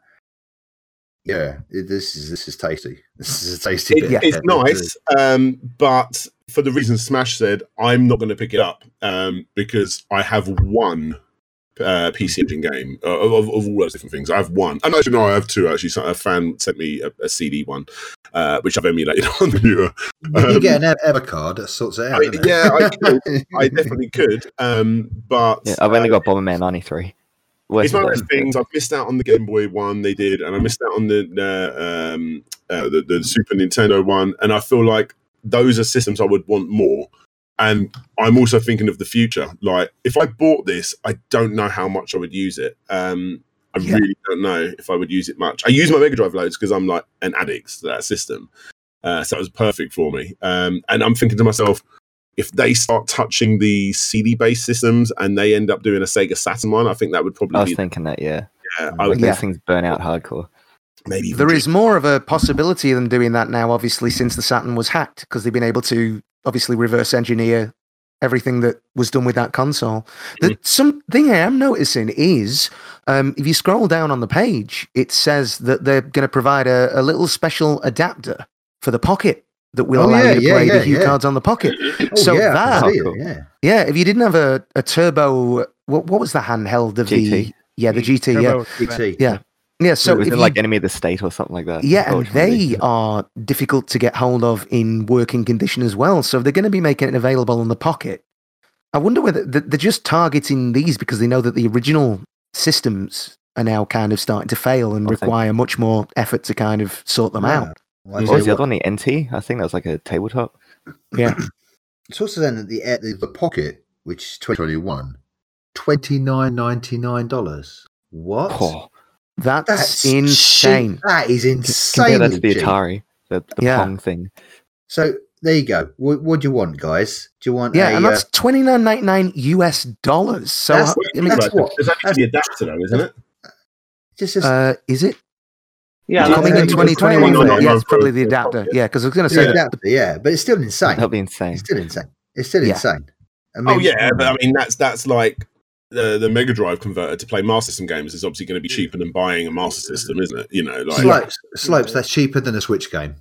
Yeah, this is this is tasty. This is a tasty It- bit. Yeah. it's nice, um, but for the reason Smash said, I'm not going to pick it up um, because I have one uh, PC Engine game uh, of, of all those different things. I have one, and actually no, I have two. Actually, So a fan sent me a, a CD one, uh, which I've emulated on the newer. You Um, get an Ev- Ever card that sorts it out. I mean, doesn't it? yeah, I could. I definitely could, um, but Yeah, I've only uh, got Bomberman 93. Worst it's one of those things. I've missed out on the Game Boy one they did, and I missed out on the uh, um, uh, the, the Super Nintendo one, and I feel like those are systems I would want more. And I'm also thinking of the future. Like, if I bought this, I don't know how much I would use it. Um, I Yeah. really don't know if I would use it much. I use my Mega Drive loads because I'm like an addict to that system. Uh, so it was perfect for me. Um, and I'm thinking to myself, if they start touching the CD based systems and they end up doing a Sega Saturn one, I think that would probably. I was be thinking that, yeah. yeah, I Like would Yeah. these things burn out hardcore. maybe even There drink- is more of a possibility of them doing that now, obviously, since the Saturn was hacked, because they've been able to obviously reverse engineer everything that was done with that console. The, something I am noticing is um, if you scroll down on the page, it says that they're going to provide a, a little special adapter for the pocket that will Oh, allow yeah, you to yeah, play yeah, the HuCards on the pocket. Oh, so yeah, that- it, yeah. Yeah, if you didn't have a, a turbo, what, what was the handheld of the? Yeah, the GT. Yeah, GT. Yeah. Yeah. So it was if in you like Enemy of the State or something like that. yeah, and they are difficult to get hold of in working condition as well. So they're going to be making it available on the pocket. I wonder whether they're just targeting these because they know that the original systems are now kind of starting to fail and I think- require much more effort to kind of sort them Yeah. out. Well, I What was you the other one? The NT? I think that was like a tabletop. Yeah, It's also then that the the, the pocket, which is twenty twenty one, twenty nine ninety nine dollars. What? Oh, that's, cheap. insane. That is compare insane. that to the Atari, the, the Yeah. Pong thing. So there you go. What, what do you want, guys? Do you want? Yeah, a, and uh, that's twenty nine ninety nine US dollars. So That's- I mean, that's what- There's actually the adapter though, isn't it? just, just uh, is it Yeah, Yeah, coming yeah, in twenty twenty one? $29.99 Yeah, it's for- probably the adapter. Yeah, because I was going to the say adapter, yeah, but it's still insane. That'd be insane. It's still insane. It's still Yeah. insane. I oh yeah, but I mean that's that's like the the Mega Drive converter to play Master System games is obviously going to be cheaper than buying a Master System, isn't it? You know, like slopes, slopes. That's cheaper than a Switch game.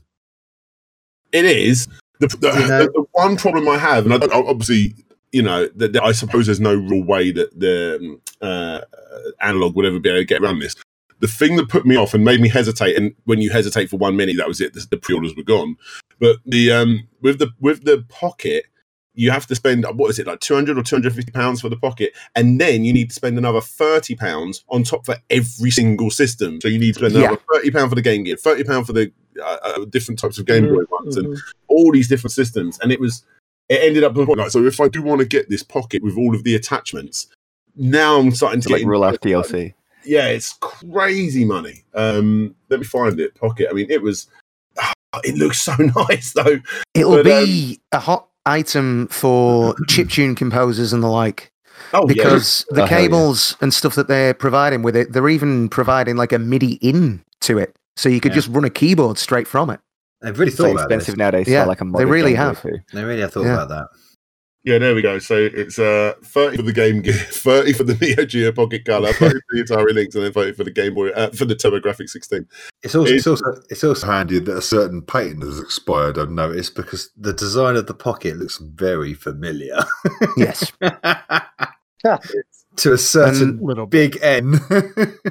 it is. The, the, You know- the, the one problem I have, and I don't, obviously, you know, that that I suppose there's no real way that the uh, Analogue would ever be able to get around this. The thing that put me off and made me hesitate, and when you hesitate for one minute, that was it. The, the pre-orders were gone. But the um, with the with the pocket, you have to spend what is it like 200 or 250 pounds for the pocket and then you need to spend another 30 pounds on top for every single system. So you need to spend Yeah. another 30 pound for the game gear 30 pound for the uh, uh, different types of game boy ones and all these different systems. And it was it ended up like so if i do want to get this pocket with all of the attachments now i'm starting to It's like get real life DLC. yeah it's crazy money. Um let me find it pocket. I mean it was it looks so nice though. It'll But, um, be a hot item for chiptune composers and the like oh yeah because the Oh, hell yeah. cables and stuff that they're providing with it, they're even providing like a MIDI in to it, so you could Yeah. just run a keyboard straight from it. They've really thought so about expensive this. nowadays. Yeah, Yeah, like a they really have. too. They really have thought Yeah. about that. Yeah, there we go. So it's uh, 30 for the Game Gear, 30 for the Neo Geo Pocket Color, 30 for the Atari Lynx, and then 30 for the Game Boy, uh, for the TurboGrafx 16. It's also, It- it's also it's also handy that a certain patent has expired. I've noticed because the design of the pocket looks very familiar Yes, to a certain Little big N.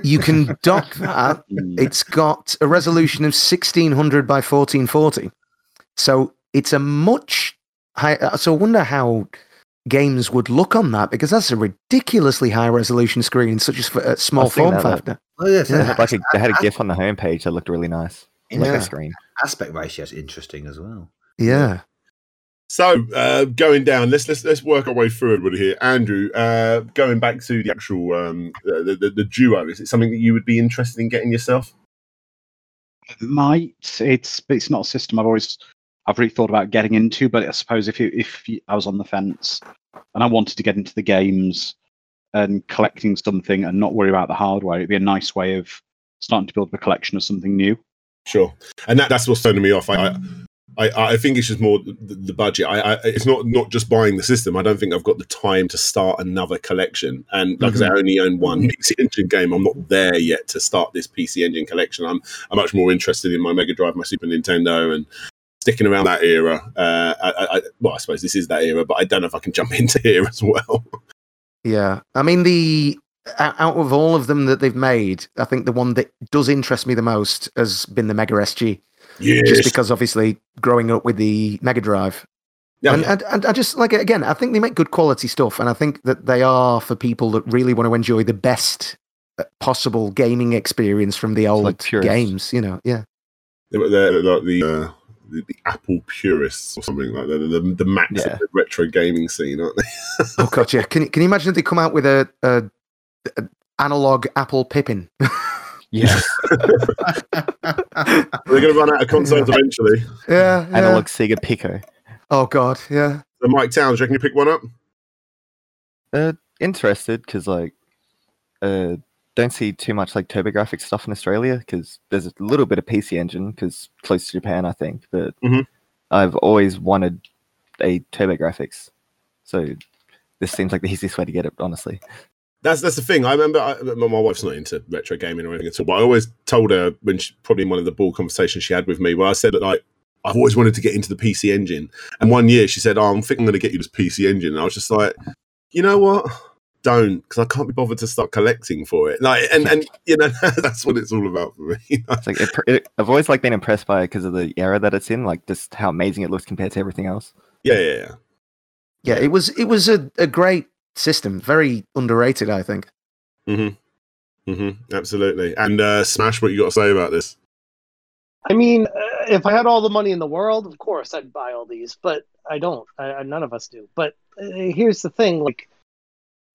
you can dock that. It's got a resolution of 1600 by 1440, so it's a much high. uh, So I wonder how games would look on that because that's a ridiculously high resolution screen in such a s- a small I've seen form that, that- factor. oh yes, They Yeah. had like a, they had a GIF on the homepage that looked really nice. Like a screen. aspect ratio is interesting as well. Yeah. So uh, going down, let's let's let's work our way through everybody here. Andrew, uh, going back to the actual um, uh, the, the the duo, is it something that you would be interested in getting yourself? might it's but it's not a system I've always I've really thought about getting into. But I suppose if you, if you, I was on the fence and I wanted to get into the games and collecting something and not worry about the hardware, it'd be a nice way of starting to build a collection of something new. Sure, and that, that's what's turning me off. I, I I, think it's just more the, the budget. I, I, it's not not just buying the system. I don't think I've got the time to start another collection. And like I say, mm-hmm. I only own one PC Engine game. I'm not there yet to start this PC Engine collection. I'm I'm much more interested in my Mega Drive, my Super Nintendo, and sticking around that era. Uh, I, I, well, I suppose this is that era, but I don't know if I can jump into here as well. Yeah, I mean the out of all of them that they've made, I think the one that does interest me the most has been the Mega SG, yes. just because obviously growing up with the Mega Drive, Yeah, and, yeah. and and I just like again, I think they make good quality stuff, and I think that they are for people that really want to enjoy the best uh, possible gaming experience from the old like games. You know, yeah, They're, they're like the, uh, the the Apple purists or something like that. The, the, the Macs Yeah. of the retro gaming scene, aren't they? oh god, yeah. Can you can you imagine if they come out with a, a, a Analogue Apple Pippin? Yes. They're going to run out of consoles eventually. yeah, yeah. Analogue Sega Pico. Oh god, yeah. So Mike Towns, do you reckon you pick one up? Uh, interested because like, uh, don't see too much like TurboGrafx stuff in Australia because there's a little bit of PC Engine because close to Japan, I think. But Mhm. I've always wanted a TurboGrafx, so this seems like the easiest way to get it. Honestly, That's that's the thing. I remember I, my my wife's not into retro gaming or anything at all, but I always told her when she, probably in one of the ball conversations she had with me, where I said that like I've always wanted to get into the PC engine, and one year she said, "Oh, I'm thinking I'm going to get you this PC engine," and I was just like, you know what? Don't because I can't be bothered to start collecting for it. Like, and and you know that's what it's all about for me. it's like it, it, I've always like been impressed by it because of the era that it's in, like just how amazing it looks compared to everything else. yeah, yeah, yeah. Yeah, it was it was a, a great system, very underrated, I think. Mm-hmm. Mm-hmm. Absolutely. And uh, Smash, what you got to say about this? I mean, uh, if I had all the money in the world, of course I'd buy all these, but I don't. I, I, none of us do. But uh, here's the thing: like,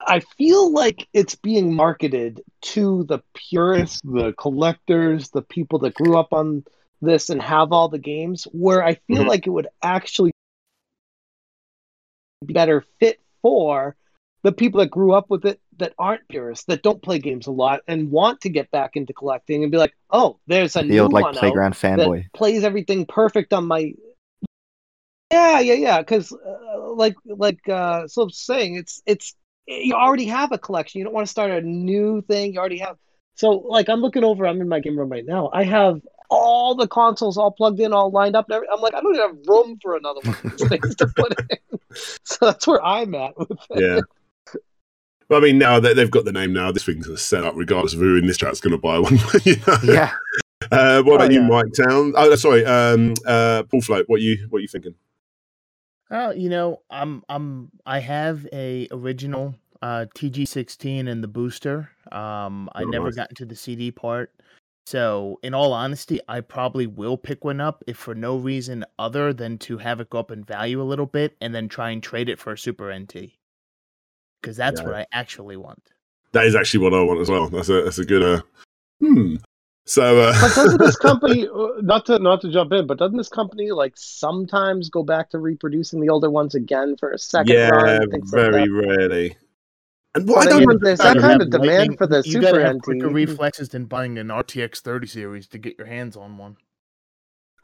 I feel like it's being marketed to the purists, the collectors, the people that grew up on this and have all the games. Where I feel Mhm. like it would actually be better fit for the people that grew up with it that aren't purists, that don't play games a lot and want to get back into collecting and be like, oh, there's a The new old like playground fanboy. that plays everything perfect on my yeah yeah yeah because uh, like like uh so saying it's it's you already have a collection you don't want to start a new thing you already have so like i'm looking over i'm in my game room right now i have all the consoles all plugged in all lined up and every- i'm like i don't even have room for another one of these things to put in so that's where i'm at with it Yeah. Well, I mean, now that they've got the name now, this thing's going to set up regardless of who in this chat's going to buy one. you know? Yeah, Uh, what Oh, about you. Mike Town? Oh, sorry, um, uh, Paul Float. What you what you thinking? Oh, you know, I'm I'm I have a original uh TG16 and the booster. Um I Oh, never nice. got into the CD part. So, in all honesty, I probably will pick one up if for no reason other than to have it go up in value a little bit and then try and trade it for a Super NT. Cuz that's Yeah. what I actually want. That is actually what I want as well. That's a that's a good. Uh, hmm. So uh, but doesn't this company uh, not to not to jump in but doesn't this company like sometimes go back to reproducing the older ones again for a second yeah, run things like very rarely. And what I I don't mean, understand there's that is- kind of demand lightning- for the you Super gotta have NT. quicker reflexes than buying an RTX 30 series to get your hands on one.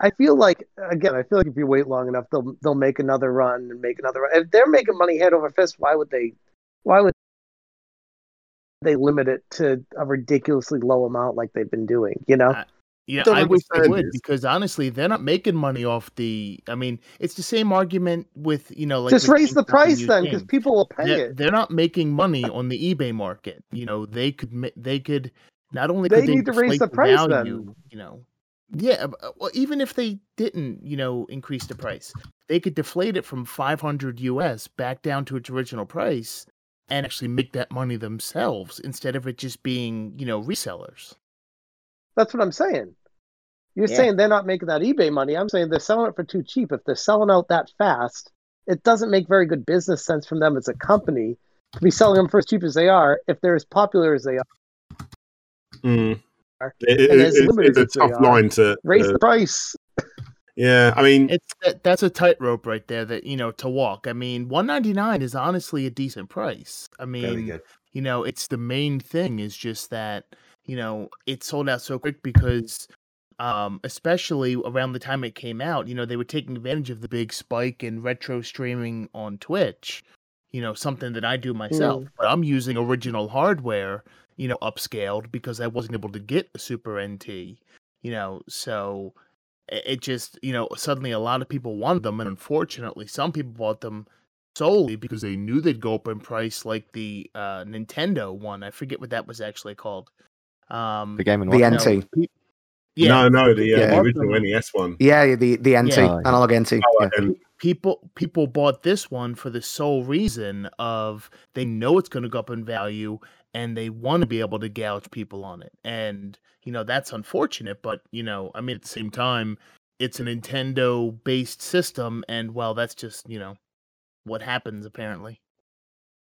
I feel like again, I feel like if you wait long enough, they'll they'll make another run and make another run. If they're making money hand over fist, why would they? Why would they limit it to a ridiculously low amount like they've been doing? You know, I- Yeah, don't I wish they would because honestly, they're not making money off the. I mean, it's the same argument with you know, like just with raise the price then, because people will pay They're, it. they're not making money on the eBay market. You know, they could they could not only They could they need to raise the price then. You know, yeah. uh, Well, even if they didn't, you know, increase the price, they could deflate it from 500 US back down to its original price and actually make that money themselves instead of it just being, you know, resellers. That's what I'm saying. You're Yeah. saying they're not making that eBay money. I'm saying they're selling it for too cheap. If they're selling out that fast, it doesn't make very good business sense from them as a company to be selling them for as cheap as they are if they're as popular as they are. Mm. are, It- it- it's, it's a as they tough are, line to. Raise to- the price. Yeah, I mean, It's that, that's a tightrope right there that you know to walk. I mean, one ninety nine is honestly a decent price. I mean, you know, it's the main thing is just that you know it sold out so quick because um, especially around the time it came out. You know, they were taking advantage of the big spike in retro streaming on Twitch. You know, something that I do myself, but I'm using original hardware. You know, upscaled because I wasn't able to get a Super NT. You know, so it it just you know suddenly a lot of people wanted them, and unfortunately, some people bought them solely because they knew they'd go up in price, like the uh, Nintendo one. I forget what that was actually called. Um, The Game and The Watch. no, NT. pe- yeah, No, no, the, uh, Yeah. the original NES one. Yeah, the the NT Yeah. Analogue NT. Oh, yeah. people people bought this one for the sole reason of they know it's going to go up in value and they want to be able to gouge people on it and you know that's unfortunate but you know i mean at the same time it's a nintendo based system and well that's just you know what happens apparently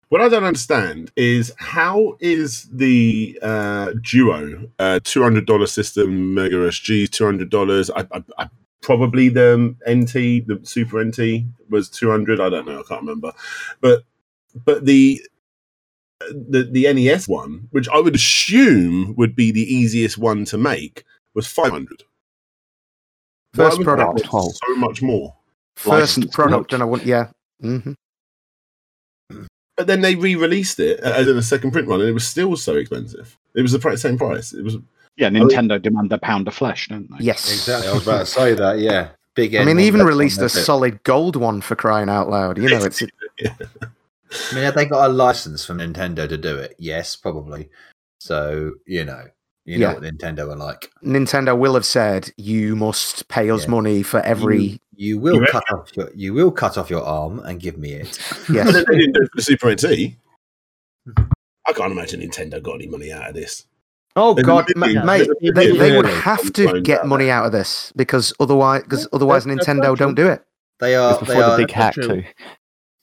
What I don't understand is how is the uh, Duo uh, two hundred dollar system Mega SG two hundred dollars? I, I, I probably the NT the Super NT was two hundred. I don't know. I can't remember, but but the the the NES one, which I would assume would be the easiest one to make, was five hundred. First product. so much more. First Licensed product, note. and I want yeah. hmm But then they re-released it as in a second print run, and it was still so expensive. It was the pri- same price. It was Yeah, Nintendo demand a pound of flesh, don't they? Yes, Exactly. I was about to say that. Yeah. Big. I N mean, they even released a solid gold one for crying out loud. You know, it's I mean, have they got a license from Nintendo to do it? Yes, probably. So you know, you know Yeah. what Nintendo are like. Nintendo will have said you must pay us Yeah. money for every. You, you will You cut off your you will cut off your arm and give me it. Yes, then they didn't do it for the Super NT. Hmm. I can't imagine Nintendo got any money out of this. Oh There's God, million- ma- mate, there's they, million they would really have to get out money out of this because otherwise, because otherwise that's Nintendo not don't do it. They It are was they before the are big hack true. too.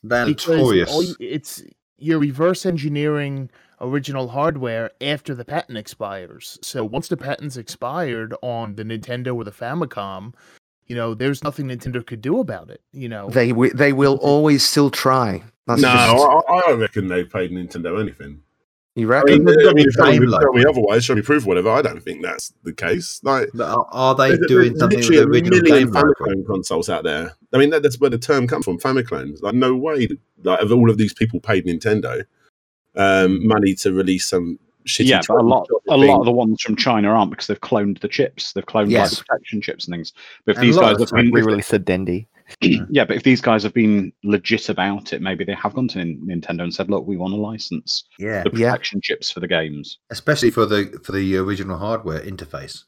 They're because notorious. all it's you're reverse engineering original hardware after the patent expires. So once the patent's expired on the Nintendo or the Famicom, you know, there's nothing Nintendo could do about it. You know, They wi- they will always still try. That's no, just- I, I don't reckon they paid Nintendo anything. you I reckon? mean, I mean, the tell, me, like- tell me otherwise, show me proof, whatever. I don't think that's the case. Like, But are, are they doing something with literally the a original million game library? Famiclone consoles out there. I mean, that, that's where the term comes from, Famiclones. Like, no way, like, of all of these people paid Nintendo um, money to release some shitty. yeah, but a lot, a thing. lot of the ones from China aren't because they've cloned the chips. They've cloned Yes. like the protection chips and things. But if And these guys have been, We released a Dendy. yeah, but if these guys have been legit about it, maybe they have gone to Nin- Nintendo and said, "Look, we want a license Yeah, the Yeah. protection chips for the games." especially for the for the original hardware interface.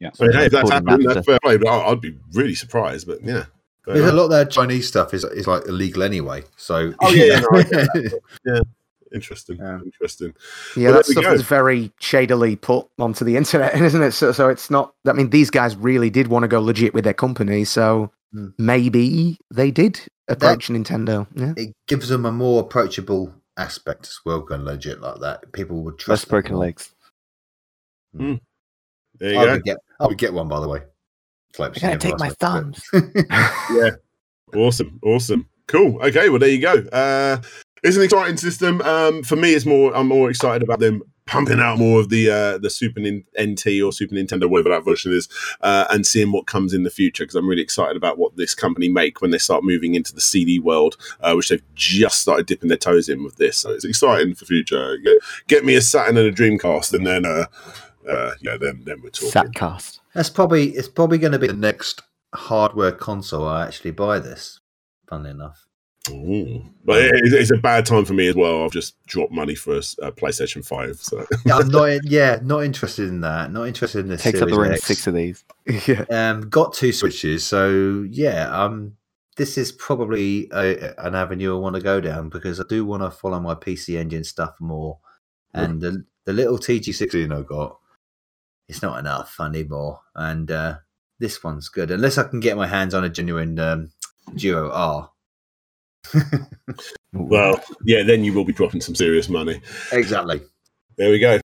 Yeah, I mean, hey, if that's happened, that's fair play, but I'd be really surprised. But yeah. Fair There's a lot of their Chinese stuff is is like illegal anyway. So Oh, yeah, yeah, no, I get Interesting. Yeah. Interesting. Yeah, Well, that stuff go. is very shadily put onto the internet, isn't it? So, so it's not. I mean, these guys really did want to go legit with their company, so Hmm. maybe they did approach Nintendo. Yeah, it gives them a more approachable aspect as well, going legit like that. People would trust. them broken more. legs. There you I go. would get. I would get one, by the way. Slopes They're gonna take my thumbs. yeah. Awesome, awesome, cool. Okay, well there you go. Uh, it's an exciting system. Um, for me, it's more. I'm more excited about them pumping out more of the uh, the Super Nin- NT or Super Nintendo, whatever that version is, uh, and seeing what comes in the future. Because I'm really excited about what this company make when they start moving into the CD world, uh, which they've just started dipping their toes in with this. So it's exciting for future. Get, get me a Saturn and a Dreamcast, and then uh, uh, yeah, then then we're talking. Satcast. That's probably. It's probably going to be the next hardware console I actually buy. This, funnily enough. Ooh. But it, it's- it's a bad time for me as well. I've just dropped money for a PlayStation Five. So Yeah, I'm not. Yeah, not interested in that. Not interested in this. Takes up the Series six of these. yeah. Um, got two switches, so yeah. Um, this is probably a, an avenue I want to go down because I do want to follow my PC Engine stuff more. And the the little TG16 I got, it's not enough. I need more, and uh, this one's good. Unless I can get my hands on a genuine um, Duo R. well, yeah, then you will be dropping some serious money. exactly. There we go.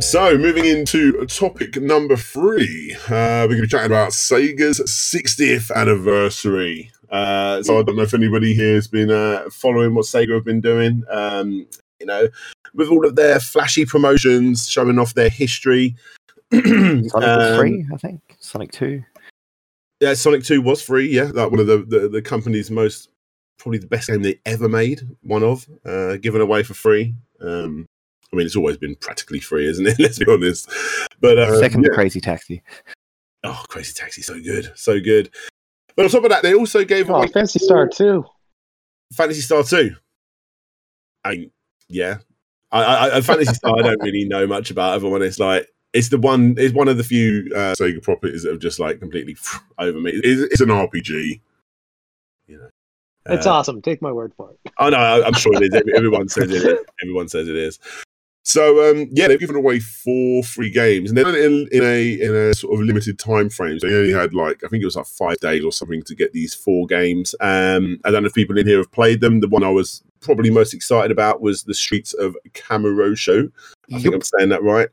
So, moving into topic number three, uh, we're going to be chatting about Sega's 60th anniversary. Uh, so, I don't know if anybody here has been uh, following what Sega have been doing. Um, you know, with all of their flashy promotions, showing off their history. Sonic was Um, free, I think. Sonic Two. Yeah, Sonic Two was free. Yeah, like one of the, the the company's most probably the best game they ever made. One of uh, given away for free. Um, I mean, it's always been practically free, isn't it? Let's be honest. But uh, Second yeah. Crazy Taxi. oh, Crazy Taxi, so good, so good. But on top of that, they also gave Oh, away Phantasy Star Two. Phantasy Star Two. I yeah, I, I, I Phantasy Star. I don't really know much about. Everyone, I'm like it's the one. It's one of the few uh, Sega properties that have just like completely over me. It's, it's an RPG. You know, It's Uh, awesome. Take my word for it. Oh no, I- I'm sure it is. Everyone says it is. Everyone says it is. So um, yeah, they've given away four free games, and they're in, in a in a sort of limited time frame. So they only had like I think it was like five days or something to get these four games. Um, I don't know if people in here have played them. The one I was probably most excited about was the Streets of Kamurocho. I think I'm saying that right.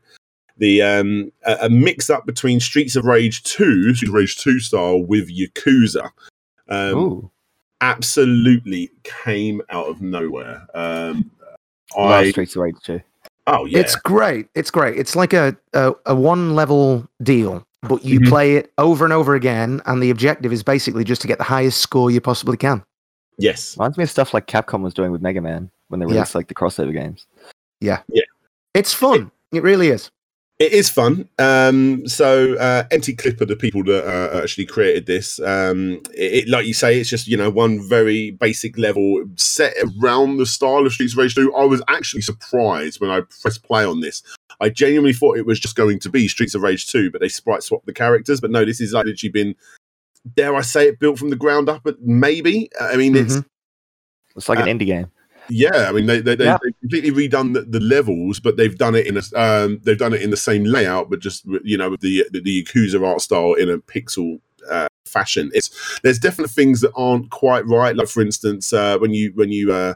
The um, a, a mix up between Streets of Rage Two, Streets of Rage Two style, with Yakuza. Um, absolutely came out of nowhere. Um, I Streets of Rage 2. Oh yeah, It's great. It's great. It's like a, a, a one level deal, but you Mhm. play it over and over again, and the objective is basically just to get the highest score you possibly can. yes, Reminds me of stuff like Capcom was doing with Mega Man when they Yeah. released like the crossover games. Yeah, yeah, it's fun. It really is. It is fun. Um, so uh, Empty Clipper, the people that uh, actually created this, um, it, it- like you say, it's just you know one very basic level set around the style of Streets of Rage 2. I was actually surprised when I pressed play on this. I genuinely thought it was just going to be Streets of Rage 2, but they sprite swapped the characters. But no, this is like literally been, dare I say it, built from the ground up. But maybe I mean it's Mhm. It's like an Uh, indie game. Yeah, I mean they they, they Yeah. they've completely redone the, the levels, but they've done it in a um, they've done it in the same layout, but just you know with the the, the Yakuza art style in a pixel uh, fashion. It's there's definitely things that aren't quite right. Like for instance, uh, when you when you uh,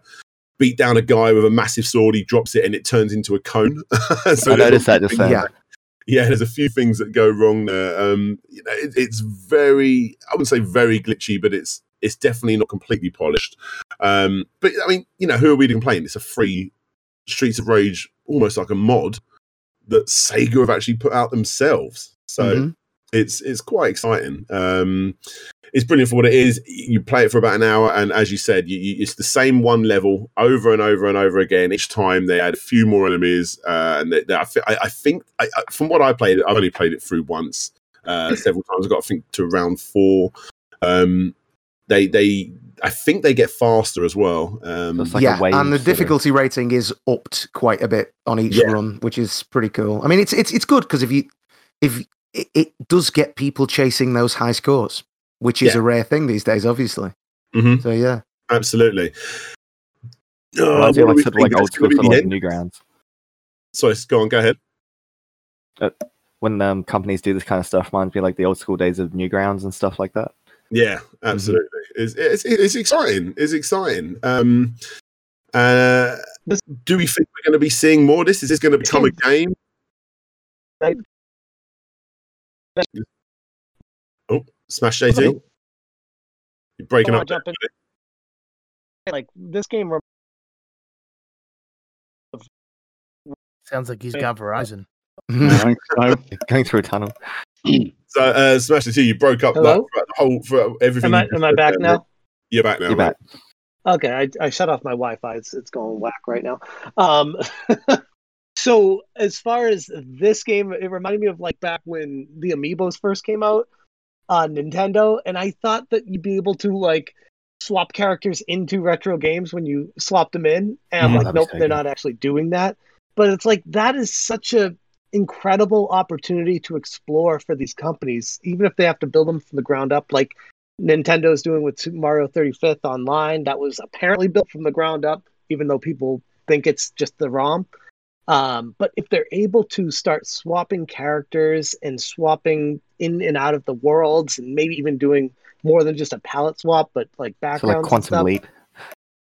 beat down a guy with a massive sword, he drops it and it turns into a cone. so I there's noticed a that few just. Yeah. yeah, there's a few things that go wrong there. Um, you know, it, it's very, I wouldn't say very glitchy, but it's it's definitely not completely polished. Um, but I mean, you know, who are we to complain? It's a free Streets of Rage, almost like a mod that Sega have actually put out themselves. So Mhm. it's it's quite exciting. Um, it's brilliant for what it is. You play it for about an hour, and as you said, you, you, it's the same one level over and over and over again. Each time they add a few more enemies, uh, and they, they, I, thi- I, I think I, from what I played, it, I've only played it through once, uh, several times. I got I think to round four. Um, they they I think they get faster as well. Um, So like yeah, wave and the sort of- difficulty rating is upped quite a bit on each Yeah. run, which is pretty cool. I mean, it's it's it's good because if you if it, it does get people chasing those high scores, which is Yeah. a rare thing these days, obviously. Mhm. So yeah, absolutely. Oh, Reminds me what of do we like sort of like old school gonna sort of like end? Newgrounds. Sorry, go on, go ahead. When um, companies do this kind of stuff, reminds me of like the old school days of Newgrounds and stuff like that. Yeah, absolutely. It's, it's it's exciting. It's exciting. Um, uh, This- do we think we're going to be seeing more of this? Is this going to become a game? Oh, Smash JT. Hello? You're breaking up. jump in. Like this game, rem- Sounds like he's got Verizon. No, no. Going through a tunnel. So, uh, Smash JT, you broke up Hello? like, the whole for everything. am I am I said back there, now? mate. You're back now. You're mate. back. Okay, I, I shut off my Wi-Fi. It's it's going whack right now. Um, so as far as this game, it reminded me of like back when the Amiibos first came out on Nintendo, and I thought that you'd be able to like swap characters into retro games when you swapped them in, and I'm like, nope, they're not actually doing that. But it's like that is such a incredible opportunity to explore for these companies, even if they have to build them from the ground up, like Nintendo's doing with Super Mario 35th Online. That was apparently built from the ground up, even though people think it's just the ROM. Um, but if they're able to start swapping characters and swapping in and out of the worlds, and maybe even doing more than just a palette swap, but like So backgrounds like Quantum stuff, Leap.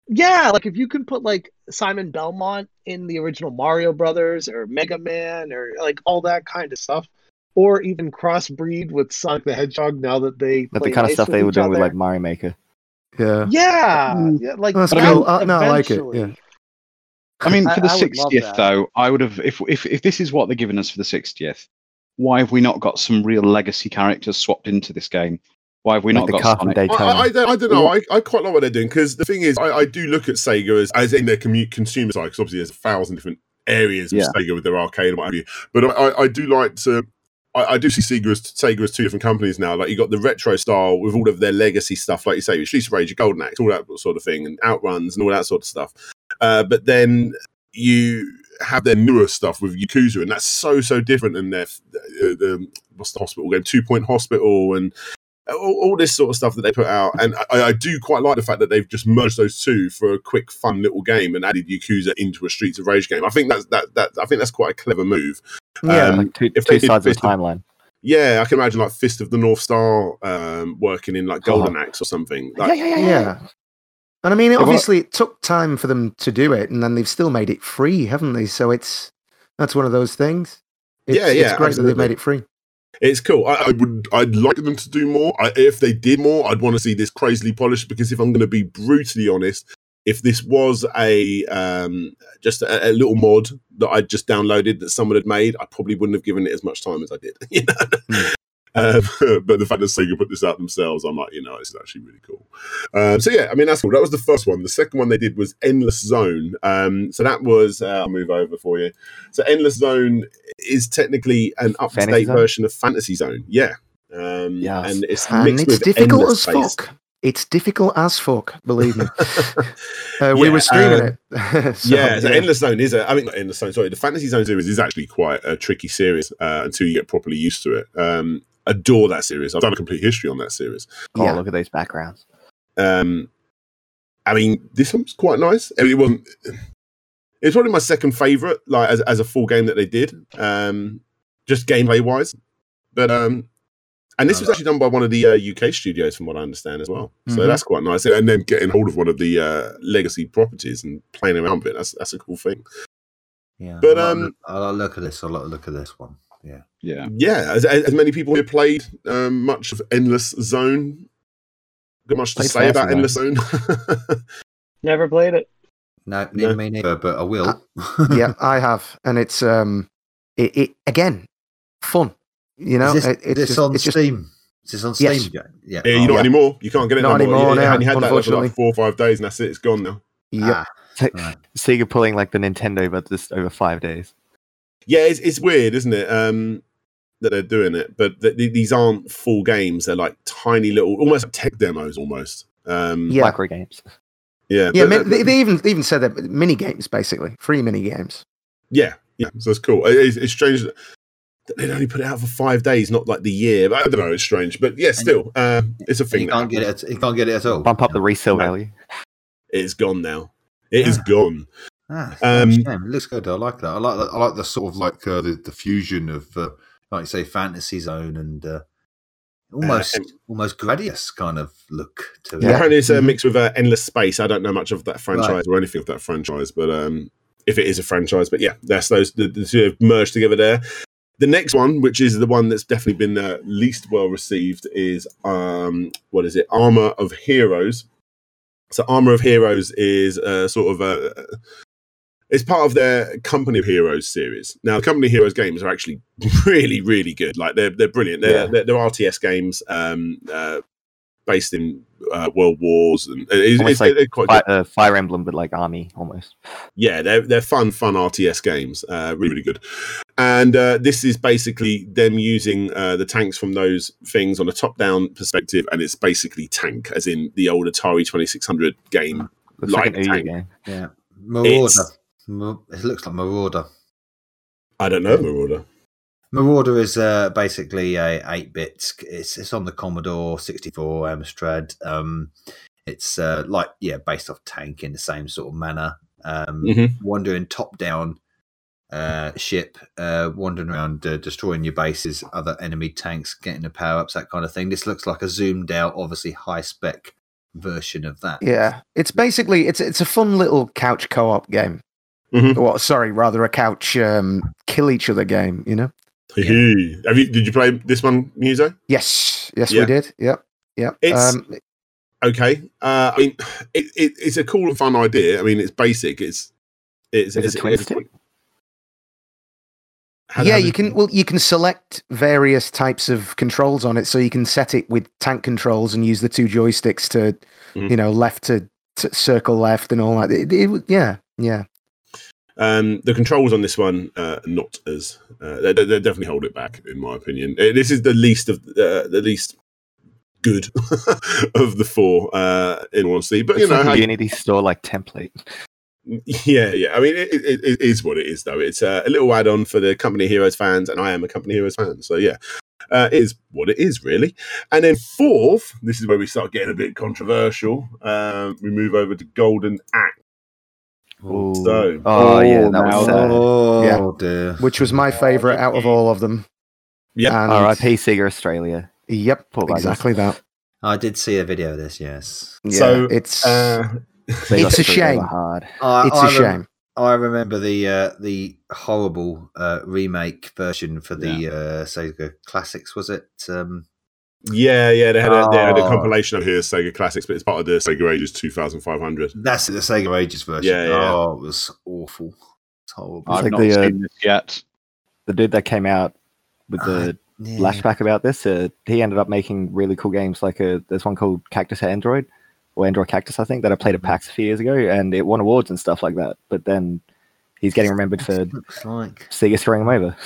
Yeah, like if you can put like Simon Belmont in the original Mario Brothers or Mega Man or like all that kind of stuff, or even crossbreed with Sonic the Hedgehog now that they Like play the kind of stuff they were each doing with like Mario Maker. yeah. yeah, Mm. yeah, like That's that cool. Uh, no, I like it, eventually. yeah. I mean, for the I would sixtieth though, I would have if if if this is what they're giving us for the sixtieth, why have we not got some real legacy characters swapped into this game? Why have we Like not the got car from Sonic? I, Daytona. I, I don't, I don't know. I, I quite like what they're doing because the thing is, I, I do look at Sega as, as in their commu- consumer side because obviously there's a thousand different areas of Yeah. Sega with their arcade and what have you. But I, I, I do like to. I, I do see Sega as, Sega as two different companies now. Like you got the retro style with all of their legacy stuff, like you say, with Streets of Rage, Golden Axe, all that sort of thing, and Outruns and all that sort of stuff. Uh, but then you have their newer stuff with Yakuza, and that's so so different than their uh, the what's the hospital game, Two Point Hospital, and all, all this sort of stuff that they put out. And I, I do quite like the fact that they've just merged those two for a quick, fun little game and added Yakuza into a Streets of Rage game. I think that's that that I think that's quite a clever move. Yeah. Um, like two, two sides of Fist the of- timeline. Yeah, I can imagine like Fist of the North Star um, working in like Golden Axe or something. Like, yeah. Yeah, yeah. And I mean, what- obviously, it took time for them to do it, and then they've still made it free, haven't they? So it's that's one of those things. It's, Yeah, yeah, It's great that they've made it free. It's cool. I, I would. I'd like them to do more. I, if they did more, I'd want to see this crazily polished. Because if I'm going to be brutally honest, if this was a um, just a, a little mod that I just downloaded that someone had made, I probably wouldn't have given it as much time as I did. You know. Um, but the fact that Sega put this out themselves, I'm like, you know, this is actually really cool. Um, so yeah, I mean, that's cool. That was the first one. The second one they did was Endless Zone. Um, so that was. Uh, I'll move over for you. So Endless Zone is technically an up to date version of Fantasy Zone. Yeah. Um, Yes. and it's And it's difficult as space. fuck. It's difficult as fuck, believe me. Uh, we Yeah, were streaming um, it. So, yeah, so Endless Zone is a. I mean, not Endless Zone. Sorry, the Fantasy Zone series is actually quite a tricky series uh, until you get properly used to it. Um, adore that series. I've done a complete history on that series. Oh, Yeah. look at those backgrounds. Um, I mean, this one's quite nice. I mean, it wasn't. It's probably my second favorite, like as, as a full game that they did, um, just gameplay wise. But um, and this was actually done by one of the uh, UK studios, from what I understand as well. So Mhm. that's quite nice. And then getting hold of one of the uh, legacy properties and playing around with it, that's that's a cool thing. Yeah, But, I like um, I like look at this. I like look at this one. Yeah, Yeah. Yeah, as, as many people here played um, much of Endless Zone. Got much to Played say about Endless Zone. Never played it. no, No. neither me neither, but I will. yeah, I have, and it's um, it, it again, fun. You know, is this, it, is it's this just, on it's just Steam? Is this on Steam? Yes. Game? Yeah. Yeah, you Oh, not yeah. anymore. You can't get it Not no more. anymore You, now, you had that like, for unfortunately. like four or five days, and that's it. It's gone now. yep. Ah, So, right. Sega pulling like the Nintendo, but just over five days. Yeah, it's, it's weird, isn't it? Um, that they're doing it, but th- th- these aren't full games. They're like tiny little, almost like tech demos, almost. Um, Yeah. Micro games. yeah, Yeah, but- mi- they, they even they even said that mini games basically, free mini games. yeah, yeah. So it's cool. It- It's, it's strange that they'd only put it out for five days, not like the year. But I don't know. It's strange, but yeah, still, uh, it's a thing. you can't get it. At, you can't get it at all. Bump up the resale No. value. It's gone now. It is Yeah. gone. Ah, Um, it looks good. I like that. I like. The, I like the sort of like uh, the, the fusion of, uh, like you say, fantasy zone and uh, almost and- almost Gradius kind of look to Yeah. it. Apparently, it's a Mhm. mix with uh, Endless Space. I don't know much of that franchise or anything of that franchise, but um, if it is a franchise, but yeah, that's those the, the two have merged together there. The next one, which is the one that's definitely been uh, least well received, is um, what is it? Armor of Heroes. So, Armor of Heroes is uh, sort of a. It's part of their Company of Heroes series. Now, the Company of Heroes games are actually really, really good. Like they're they're brilliant. They're Yeah. they're, they're RTS games um, uh, based in uh, World Wars, and it's, it's, like they're quite Fi good. uh, Fire Emblem, but like Army almost. Yeah, they're they're fun, fun RTS games. Uh, really, really good. And uh, this is basically them using uh, the tanks from those things on a top-down perspective, and it's basically tank, as in the old Atari Twenty Six Hundred game. Looks Like like, tank. Game. Yeah, Marauder. It's- Ma- It looks like Marauder. I don't know, Marauder. Marauder is uh, basically a eight bits. It's it's on the Commodore sixty four Amstrad. Um, it's uh, like yeah, based off tank in the same sort of manner. Um, Mhm. wandering top down uh, ship, uh, wandering around, uh, destroying your bases, other enemy tanks, getting the power ups, that kind of thing. This looks like a zoomed out, obviously high spec version of that. Yeah, it's basically it's it's a fun little couch co-op game. Mhm. Well, sorry, rather a couch um, kill each other game. You know? Have you? Did you play this one, Muso? Yes, yes, Yeah. we did. Yep, yep. It's- um, Okay. Uh, I mean, it, it, it's a cool and fun idea. I mean, it's basic. It's it's, Is it's, it twin it's stick? How- yeah, how you did- can. Well, you can select various types of controls on it, so you can set it with tank controls and use the two joysticks to, Mhm. you know, left to, to circle left and all that. It, it yeah, yeah. Um, the controls on this one, uh, not as uh, they, they definitely hold it back, in my opinion. Uh, This is the least of uh, the least good of the four, uh, in one honesty. But you It's know, like Unity store like template. yeah, yeah. I mean, it, it, it is what it is, though. It's uh, a little add-on for the Company Heroes fans, and I am a Company Heroes fan, so yeah. Uh, it is what it is, really. And then fourth, this is where we start getting a bit controversial. Um, we move over to Golden Axe. Ooh. So- oh, yeah, Oh, that was sad. Oh Yeah. dear. Which was my favorite out of all of them. Yeah. And- R.I.P. Sega Australia. Yep, Poor buggers. exactly that. I did see a video of this. Yes. Yeah, So, it's Uh, It's a shame. Hard. I, it's I a rem- shame. I remember the uh, the horrible uh, remake version for the uh, Sega Classics. Was it? Um, yeah, yeah. They had a, they had a Oh. compilation of here Sega Classics, but it's part of the Sega Ages 2500. that's the Sega Ages version. Yeah, yeah. Oh, it was awful. It's horrible. I've like not the, uh, seen this yet. The dude that came out with the Yeah. flashback about this, uh, he ended up making really cool games. Like uh there's one called Cactus Android, or Android Cactus, I think, that I played at Mm-hmm. PAX a few years ago, and it won awards and stuff like that. But then he's getting remembered for Looks like Sega screwing him over.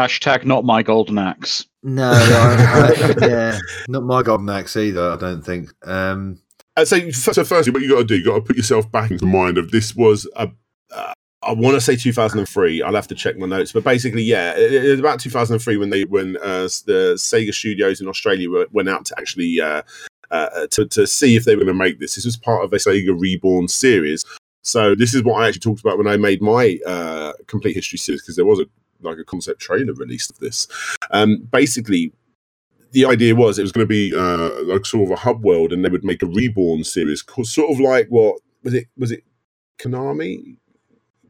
Hashtag not my golden axe. no, I, I, yeah, not my Golden Axe either. I don't think. Um, Uh, so, f- so firstly, what you got to do, you got to put yourself back into the mind of this was a. Uh, I want to say 2003. I'll have to check my notes, but basically, yeah, it, it was about 2003 when they when uh, the Sega Studios in Australia were, went out to actually uh, uh, to to see if they were going to make this. This was part of a Sega Reborn series. So this is what I actually talked about when I made my uh, complete history series because there was a like a concept trailer released of this. Um, basically, the idea was it was going to be uh, like sort of a hub world, and they would make a reborn series, sort of like what was it? Was it Konami?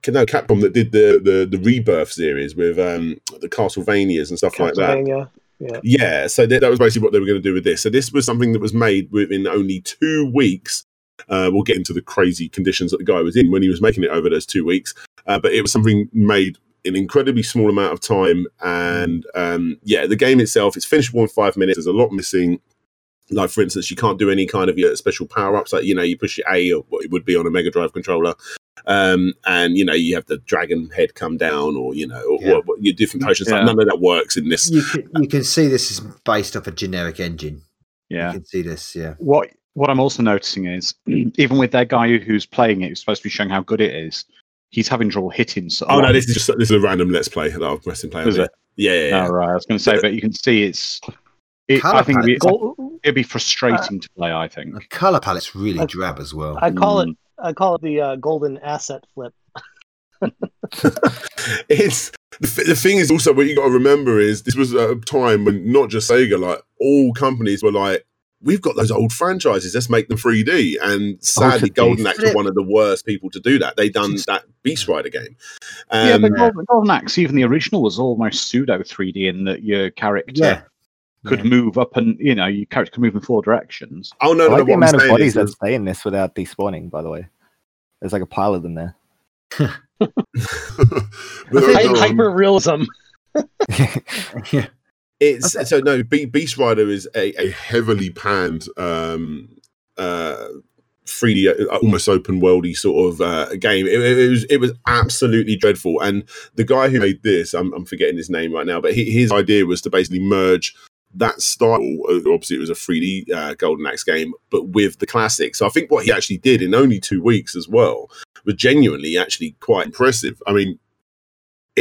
No, Capcom that did the the, the rebirth series with um, the Castlevanias and stuff like that. Yeah. Yeah, so that, that was basically what they were going to do with this. So this was something that was made within only two weeks. Uh, we'll get into the crazy conditions that the guy was in when he was making it over those two weeks. Uh, but it was something made an incredibly small amount of time. And um, yeah, the game itself is finishable in five minutes. There's a lot missing. Like for instance, you can't do any kind of your special power ups. Like you know, you push your A or what it would be on a Mega Drive controller, um, and you know you have the dragon head come down, or you know, or, Yeah. or your different potions. Like, none of that works in this. you can you can see this is based off a generic engine. Yeah. You can see this. Yeah. What what I'm also noticing is even with their guy who's playing it, who's supposed to be showing how good it is, he's having trouble hitting. So Oh no, this is just this is a random let's play that I've pressed and play. Is it? Yeah, yeah, yeah. Oh, right. I was going to say, but you can see it's. It, I think it'd be, Gold, it'd be frustrating to play. I think. The color palette's really I- drab as well. I call it Mm. I call it the uh, golden asset flip. It's the, th- the thing is also what you got to remember is this was a time when not just Sega, like all companies were like, we've got those old franchises, let's make them 3D. And sadly, Altered Golden Axe were one of the worst people to do that. They done that Beast Rider game. Um, yeah, but Golden, Golden Axe, even the original, was almost pseudo 3D in that your character yeah. could Yeah. move up and you know your character could move in four directions. oh no, I no, like the amount of bodies is, that stay in this without despawning, by the way. There's like a pile of them there. But think- Hy- no, um, Hyper realism. yeah. It's so no. Be- Beast Rider is a, a heavily panned, um, uh, 3D, uh, almost open worldy sort of uh, game. It, it- was it was absolutely dreadful. And the guy who made this, I'm, I'm forgetting his name right now, but he, his idea was to basically merge that style. uh, Obviously, it was a 3D uh, Golden Axe game, but with the classic. So I think what he actually did in only two weeks as well was genuinely actually quite impressive. I mean,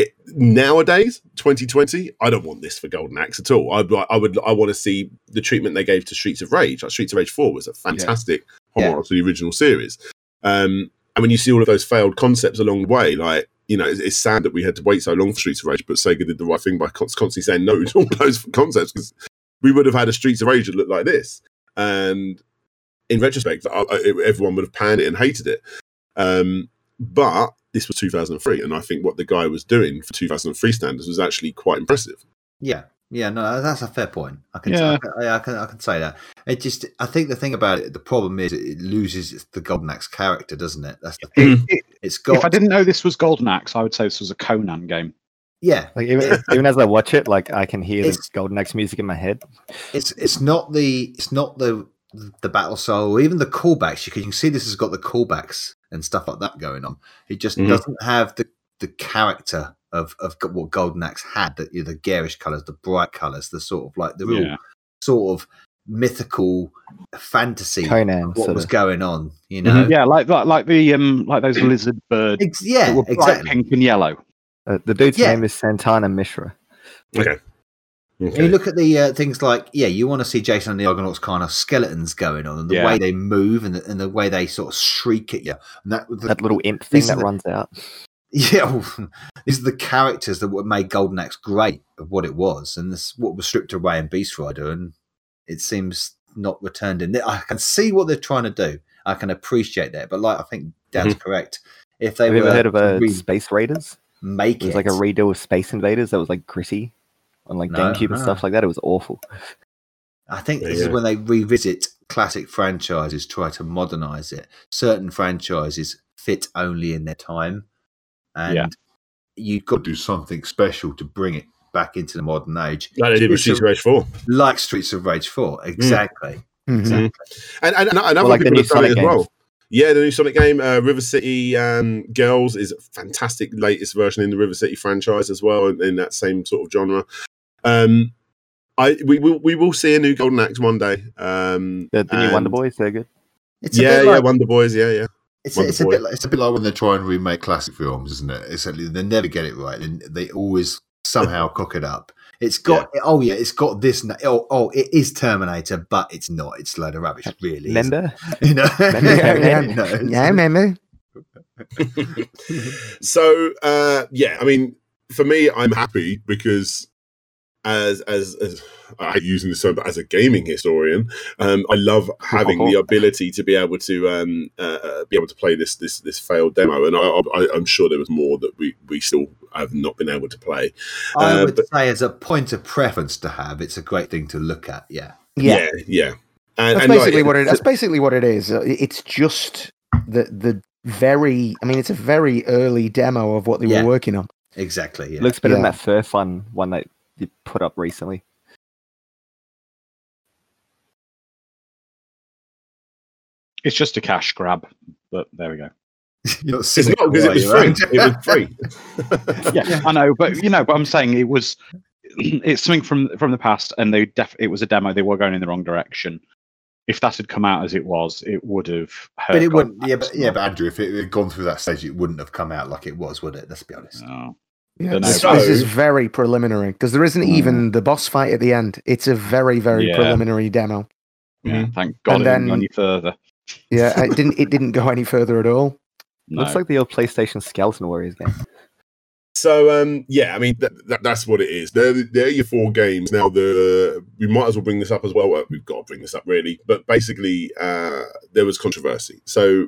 it, nowadays, 2020, I don't want this for Golden Axe at all. I'd, I would, I want to see the treatment they gave to Streets of Rage. Like Streets of Rage 4 was a fantastic Yeah. homage to the original series. Um, and when you see all of those failed concepts along the way, like, you know, it's, it's sad that we had to wait so long for Streets of Rage, but Sega did the right thing by constantly saying no to all those concepts because we would have had a Streets of Rage that looked like this. And in retrospect, I, I, everyone would have panned it and hated it. Um, but this was 2003, and I think what the guy was doing for 2003 standards was actually quite impressive. Yeah, yeah, no, uh, that's a fair point. I can, Yeah. I, can I can, I can say that. It just, I think the thing about it, the problem is it loses the Golden Axe character, doesn't it? That's the thing. It- It's got. if I didn't know this was Golden Axe, I would say this was a Conan game. yeah, Like even, even as I watch it, like I can hear the Golden Axe music in my head. it's it's not the it's not the the battle soul even the callbacks. You can, you can see this has got the callbacks and stuff like that going on. It just Mhm. doesn't have the the character of of what Golden Axe had. The, you know, the garish colors, the bright colors, the sort of like the real Yeah. sort of mythical fantasy. Conan, what was of. going on? You know, Yeah, like like like the um like those lizard birds Ex- yeah, that were exactly. pink and yellow. Uh, the dude's Yeah. name is Santana Mishra. Okay. And you look at the uh, things like, yeah, you want to see Jason and the Argonauts kind of skeletons going on, and the Yeah. way they move, and the, and the way they sort of shriek at you, and that, the, That little imp thing that the- runs out. yeah, well, these are the characters that what made Golden Axe great of what it was, and this what was stripped away in Beast Rider, and it seems not returned in. I can see what they're trying to do. I can appreciate that, but like I think Dan's correct. If they Have you ever heard of to uh, re- Space Raiders? make It was it like a redo of Space Invaders that was like gritty on like No, GameCube and stuff like that. It was awful. I think this you is when they revisit classic franchises, try to modernize it. Certain franchises fit only in their time, and Yeah. you've got to do something special to bring it back into the modern age, Like they did with Streets of Rage 4. like Streets of Rage Four. Exactly. Mhm. Exactly. And, and, and other like people new have done it as Sonic well. Yeah, the new Sonic game, uh, River City um, Girls, is a fantastic latest version in the River City franchise as well, in, in that same sort of genre. Um, I we will we will see a new Golden Axe one day. Um, The, the new Wonder Boys, they're good. It's Yeah, bit yeah, like, Wonder Boys. Yeah, yeah. it's, Wonder it's a bit like It's a bit like when they try and remake classic films, isn't it? It's like they never get it right, and they always somehow cock it up. it's got oh yeah, it's got this. Oh, oh, it is Terminator, but it's not. It's a load of rubbish, really. Remember? You know, Yeah, yeah, it's- yeah, I remember. so uh, yeah, I mean, for me, I'm happy because as as, as I using this term, but as a gaming historian, um, I love having the ability to be able to um, uh, uh, be able to play this this this failed demo, and I, I, I'm sure there was more that we we still have not been able to play. I Uh, would but- say, as a point of preference to have, it's a great thing to look at. Yeah. Yeah, yeah, yeah. And, that's and, like, basically what it. That's basically what it is. Uh, It's just the the very. I mean, it's a very early demo of what they Yeah. were working on. Exactly. Yeah. Looks better than that Fur Fun one that you put up recently. It's just a cash grab, but there we go. You're It's not because it was free. It was free. Yeah, I know, but you know, but I'm saying it was it's something from from the past, and they def it was a demo. They were going in the wrong direction. If that had come out as it was, it would have. Hurt But it Golden wouldn't. Yeah, but yeah, but Andrew, if it had gone through that stage, it wouldn't have come out like it was, would it? Let's be honest. No. Yeah, this, So- this is very preliminary because there isn't Mm. even the boss fight at the end. It's a very very Yeah. preliminary demo. Yeah, thank God And it didn't go then- any further. Yeah, it didn't it didn't go any further at all. No. Looks like the old PlayStation Skeleton Warriors game. So um, yeah, I mean that, that, that's what it is. They're they're your four games now. The we might as well bring this up as well. Well, We've got to bring this up really, but basically uh, there was controversy. So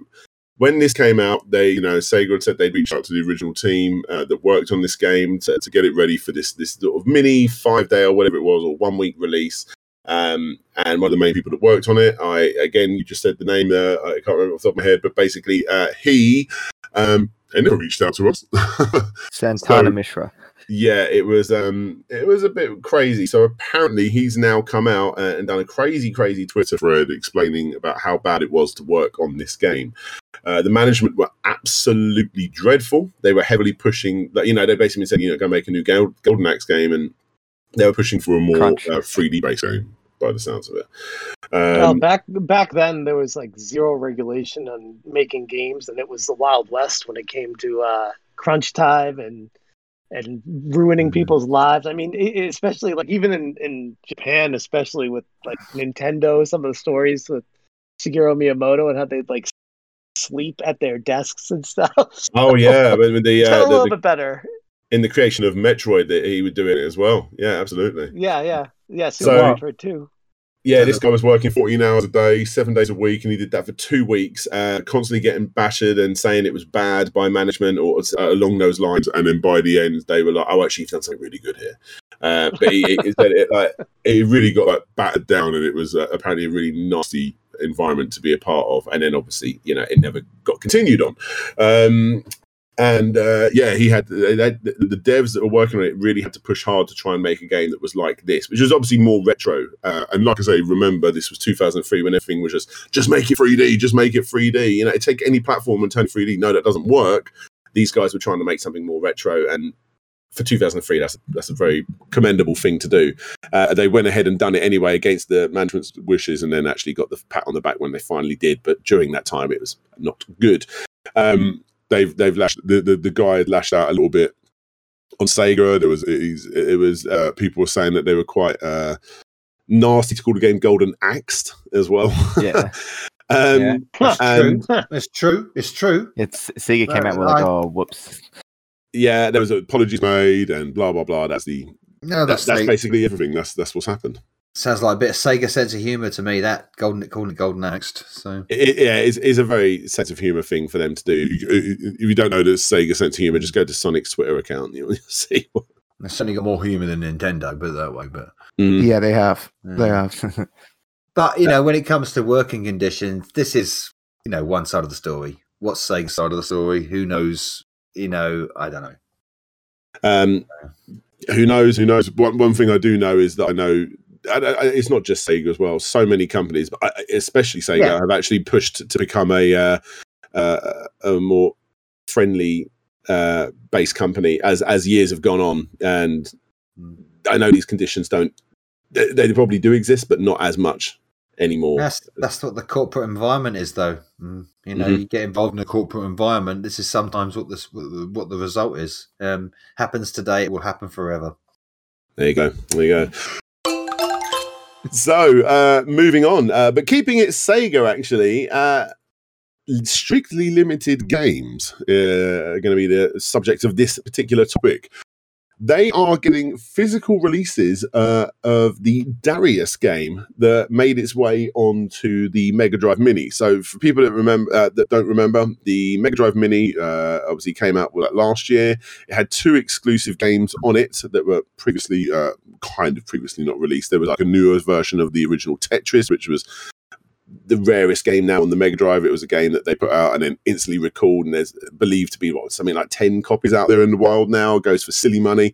when this came out, they you know Sega had said they'd reached out to the original team uh, that worked on this game to, to get it ready for this this sort of mini five day or whatever it was or one week release. Um, and one of the main people that worked on it, I again you just said the name there. I can't remember off the top of my head, but basically uh, he um, and never reached out to us. Santana So- Mishra. yeah it was um it was a bit crazy so apparently he's now come out uh, and done a crazy crazy twitter thread explaining about how bad it was to work on this game uh, the management were absolutely dreadful they were heavily pushing like you know they basically said you know go make a new golden axe game and they were pushing for a more Crunch. uh, 3d based game by the sounds of it well, um, back back then there was like zero regulation on making games, and it was the Wild West when it came to uh, crunch time and and ruining Mm-hmm. people's lives. I mean, i- especially like even in in Japan, especially with like Nintendo, some of the stories with Shigeru Miyamoto and how they'd like sleep at their desks and stuff. oh yeah the, uh, a the, little the bit better. in the creation of metroid that he would do it as well yeah absolutely Yeah, yeah, yeah. Super So- Metroid too. Yeah, this guy was working 14 hours a day, seven days a week, and he did that for two weeks, uh, constantly getting battered and saying it was bad by management or uh, along those lines. And then by the end, they were like, "Oh, actually, you've done something really good here." Uh, but he, he said it like he really got like battered down, and it was uh, apparently a really nasty environment to be a part of. And then obviously, you know, it never got continued on. Um, and uh, yeah, he had the devs that were working on it really had to push hard to try and make a game that was like this, which was obviously more retro. Uh, and like I say, remember this was 2003 when everything was just just make it 3D, just make it 3D. You know, take any platform and turn it 3D. No, that doesn't work. These guys were trying to make something more retro, and for 2003, that's that's a very commendable thing to do. Uh, they went ahead and done it anyway against the management's wishes, and then actually got the pat on the back when they finally did. But during that time, it was not good. Um, they've they've lashed the, the, the guy had lashed out a little bit on Sega. There was it, it was uh, people were saying that they were quite uh, nasty to call the game Golden Axed as well. Yeah. um, Yeah. It's and true. It's true. It's true. It's Sega came out with like, I- oh, whoops. Yeah, there was apologies made and blah blah blah. That's the No, that's, that's, that's basically everything. That's that's what's happened. sounds like a bit of Sega sense of humor to me. That golden calling it golden axed. So It, it- yeah, it's, it's a very sense of humor thing for them to do. If you don't know the Sega sense of humor, just go to Sonic's Twitter account. You'll see. What, they've certainly got more humor than Nintendo, put it that way. But Mm. Yeah, they have. They have. but you know, when it comes to working conditions, this is you know one side of the story. What's Sega's side of the story? Who knows? You know, I don't know. Um, who knows? Who knows? One, one thing I do know is that I know I, I, it's not just Sega as well. So many companies, but I, especially Sega, Yeah. have actually pushed to become a uh, uh, a more friendly uh, based company as as years have gone on. And I know these conditions don't. They, they probably do exist, but not as much anymore. That's that's what the corporate environment is, though. Mm, you know, Mhm. you get involved in a corporate environment. This is sometimes what this the, what the result is. Um, happens today, it will happen forever. There you go. There you go. So, uh, moving on, uh, but keeping it Sega actually, uh, strictly limited games uh, are going to be the subject of this particular topic. They are getting physical releases uh, of the Darius game that made its way onto the Mega Drive Mini. So, for people that remember uh, that don't remember, the Mega Drive Mini uh, obviously came out last year. It had two exclusive games on it that were previously, uh, kind of previously not released. There was like a newer version of the original Tetris, which was the rarest game now on the Mega Drive. It was a game that they put out and then instantly recalled, and there's believed to be what something like ten copies out there in the wild now. Goes for silly money.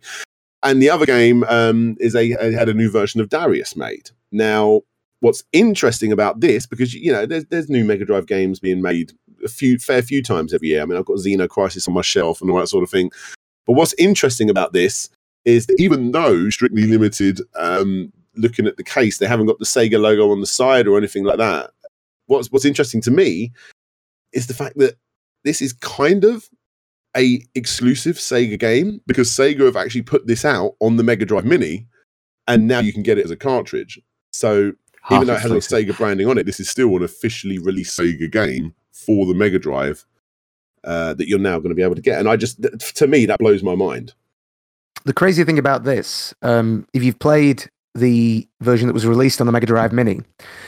And the other game um, is it had a new version of Darius made. Now, what's interesting about this because you know there's there's new Mega Drive games being made a few fair few times every year. I mean, I've got Xeno Crisis on my shelf and all that sort of thing. But what's interesting about this is that even though strictly limited, um, looking at the case, they haven't got the Sega logo on the side or anything like that. What's what's interesting to me is the fact that this is kind of a exclusive Sega game because Sega have actually put this out on the Mega Drive Mini, and now you can get it as a cartridge. So Half even though it has a Sega branding on it, this is still an officially released Sega game for the Mega Drive uh, that you're now going to be able to get. And I just, to me, that blows my mind. the crazy thing about this, um, if you've played the version that was released on the Mega Drive Mini,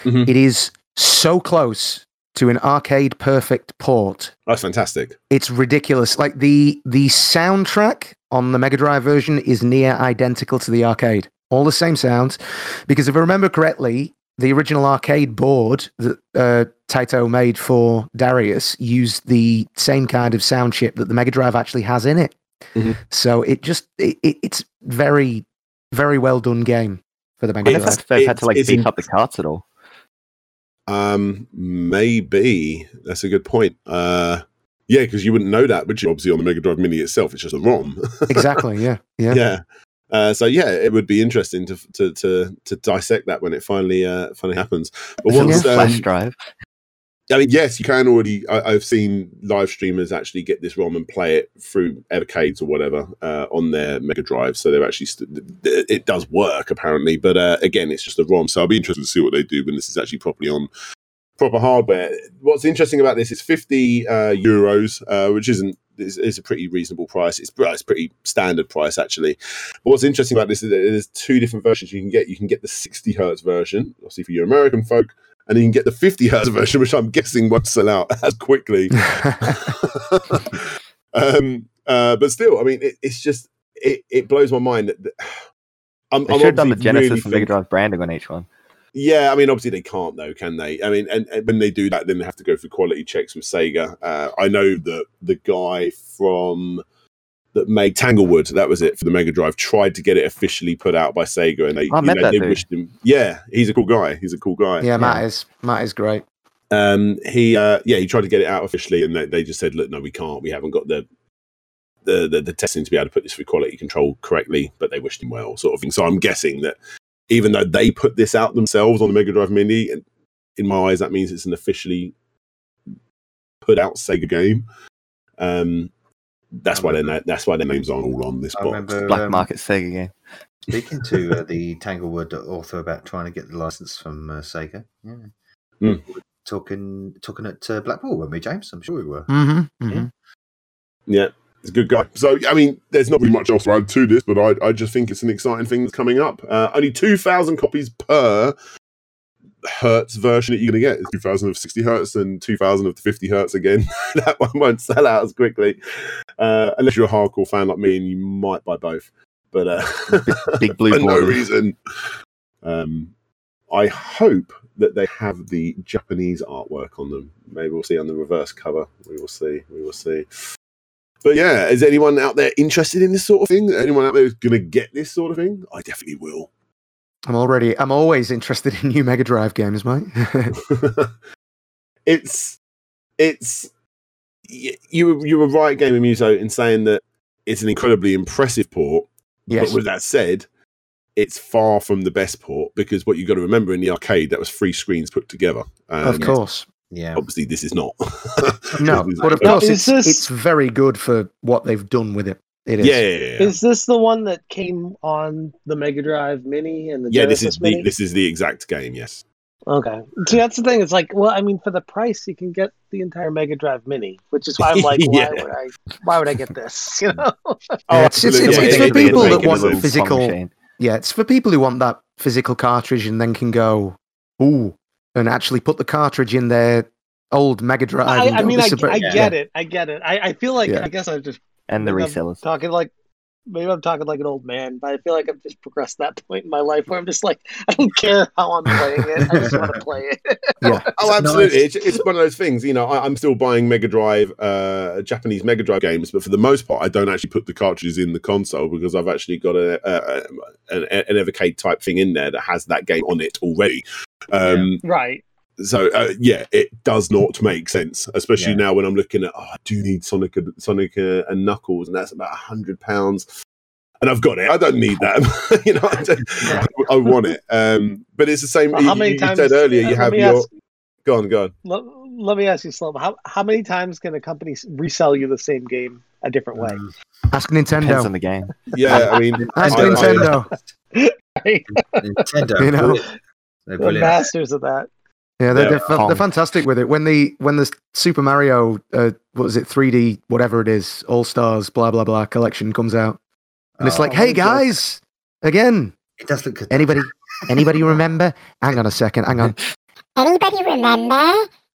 Mhm. it is so close to an arcade perfect port. That's fantastic. It's ridiculous. Like the the soundtrack on the Mega Drive version is near identical to the arcade. All the same sounds, because if I remember correctly, the original arcade board that uh, Taito made for Darius used the same kind of sound chip that the Mega Drive actually has in it. Mhm. So it just it, it's very very well done game for the I Mega wonder Drive. if they've had to like it's beef up the carts at all. Um, maybe that's a good point. Uh, yeah, because you wouldn't know that, but you obviously on the Mega Drive Mini itself, it's just a ROM. exactly. Yeah. Yeah. yeah. Uh, so yeah, it would be interesting to to to, to dissect that when it finally uh, finally happens. But Is it once, flash um, drive. I mean, yes, you can already. I, I've seen live streamers actually get this ROM and play it through arcades or whatever uh, on their Mega Drive. So they're actually st- it does work apparently, but uh, again, it's just a ROM. So I'll be interested to see what they do when this is actually properly on proper hardware. What's interesting about this is fifty uh, euros, uh, which isn't is, a pretty reasonable price. It's, it's pretty standard price actually. But what's interesting about this is there's two different versions you can get. You can get the sixty hertz version, obviously for your American folk and then you can get the 50 hertz version, which I'm guessing won't sell out as quickly. um, uh, but still, I mean, it, it's just it, it blows my mind that. that I'm, They I'm should have done the Genesis really and Mega Drive branding on each one. Yeah, I mean, obviously they can't though, can they? I mean, and, and when they do that, then they have to go through quality checks with Sega. Uh, I know that the guy from that made Tanglewood, that was it for the Mega Drive, tried to get it officially put out by Sega, and they, I met know, that they dude. wished him. Yeah, he's a cool guy. He's a cool guy. Yeah, Matt is Matt is great. Um, he, uh, yeah, he tried to get it out officially, and they, they just said, "Look, no, we can't. We haven't got the." The, the, the testing to be able to put this through quality control correctly, but they wished him well, sort of thing. So I'm guessing that even though they put this out themselves on the Mega Drive Mini, in my eyes, that means it's an officially put out Sega game. Um, that's why their na- that's why their names aren't all on this I box. remember Black um, market Sega game. speaking to uh, the Tanglewood author about trying to get the license from uh, Sega. Yeah. Hmm. Talking talking at uh, Blackpool, weren't we, James? I'm sure we were. Mm-hmm, mm-hmm. Yeah, he's a good guy. So, I mean, there's not really much else to add to this, but I, I just think it's an exciting thing that's coming up. Uh, only 2,000 copies per hertz version that you're going to get. It's 2,000 of 60 hertz and 2,000 of the 50 hertz again. that one won't sell out as quickly. Uh, unless you're a hardcore fan like me and you might buy both. But uh, big blue for no reason. Um, I hope that they have the Japanese artwork on them. Maybe we'll see on the reverse cover. We will see. We will see. But yeah, is anyone out there interested in this sort of thing? Anyone out there who's going to get this sort of thing? I definitely will. I'm already. I'm always interested in new Mega Drive games, mate. it's it's you were you were right, Gamer Muso, in saying that it's an incredibly impressive port. yes. But with that said, it's far from the best port because what you've got to remember in the arcade that was three screens put together. of course. Yeah. obviously this is not. No, but of course, it's, it's very good for what they've done with it. It is. yeah, yeah, yeah, yeah. Is this the one that came on the Mega Drive Mini and the Yeah, this Genesis is the this is the exact game. Yes. Okay. See, that's the thing. It's like, well, I mean, for the price, you can get the entire Mega Drive Mini, which is why I'm like, why would I? Why would I get this? You know? Oh, Yeah, it's, it's, it's, Yeah, it's for people that want physical. Yeah, it's for people who want that physical cartridge and then can go, ooh, and actually put the cartridge in their old Mega Drive. I, I mean, I, is a bit-" I yeah. get it. I get it. I, I feel like Yeah. I guess I just and the maybe I'm resellers. talking like maybe I'm talking like an old man, but I feel like I've just progressed that point in my life where I'm just like, I don't care how I'm playing it. I just want to play it. Yeah. Oh, absolutely! It's, it's one of those things. You know, I, I'm still buying Mega Drive, uh, Japanese Mega Drive games, but for the most part, I don't actually put the cartridges in the console because I've actually got a, a, an, an Evercade type thing in there that has that game on it already. Um, right. So uh, yeah, it does not make sense, especially Yeah. now when I'm looking at. Oh, I do need Sonic, Sonic uh, and Knuckles, and that's about a hundred pounds. And I've got it. I don't need that. you know, I, don't- I want it. Um, but it's the same. Well, how you, many you times- said earlier, you have your. ask- Go on, go on. Let, let me ask you, Slow. How how many times can a company resell you the same game a different way? Mm. Ask Depends on the game. Yeah, I mean, Ask I- I- Nintendo. Nintendo. You know? They're The brilliant. masters of that. Yeah, they're, they're, fa- Kong. they're fantastic with it. When the when the Super Mario, uh, what is it, 3D, whatever it is, All Stars, blah blah blah collection comes out, and it's Oh, like, hey guys, again, It does look good. anybody, anybody remember? Hang on a second, hang on. Anybody remember?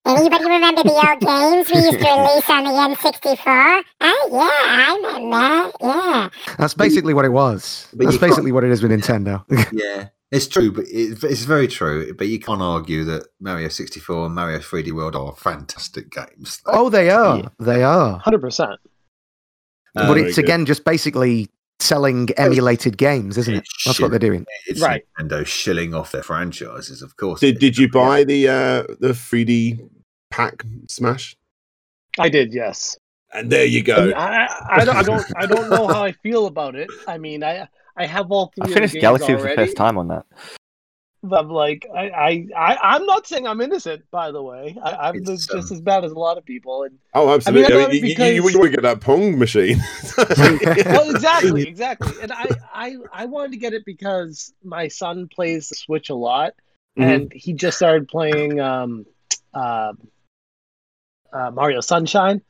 Anybody remember the old games we used to release on the N64? Oh, yeah, I remember. Yeah. That's basically what it was. But That's you can't- basically what it is with Nintendo. Yeah, it's true, but it, it's very true. But you can't argue that Mario 64 and Mario 3D World are fantastic games. oh, they are, Yeah. they are. Hundred percent. Um, but very it's good. again just basically selling emulated games, isn't it? That's what they're doing. It's Right. Nintendo shilling off their franchises, of course. Did Did you buy the uh, the 3D pack Smash? I did, yes. And there you I, go. I, I don't, I don't, I don't know how I feel about it. I mean, I, I have all three. I of finished games Galaxy for the first time on that. but I'm like, I, I, I, I'm not saying I'm innocent. By the way, I, I'm It's, just um, as bad as a lot of people. And Oh, absolutely. I I got mean, it you, you, you, want to get that Pong machine. well, exactly, exactly. And I, I, I wanted to get it because my son plays the Switch a lot, Mhm. and he just started playing um, uh, uh, Mario Sunshine.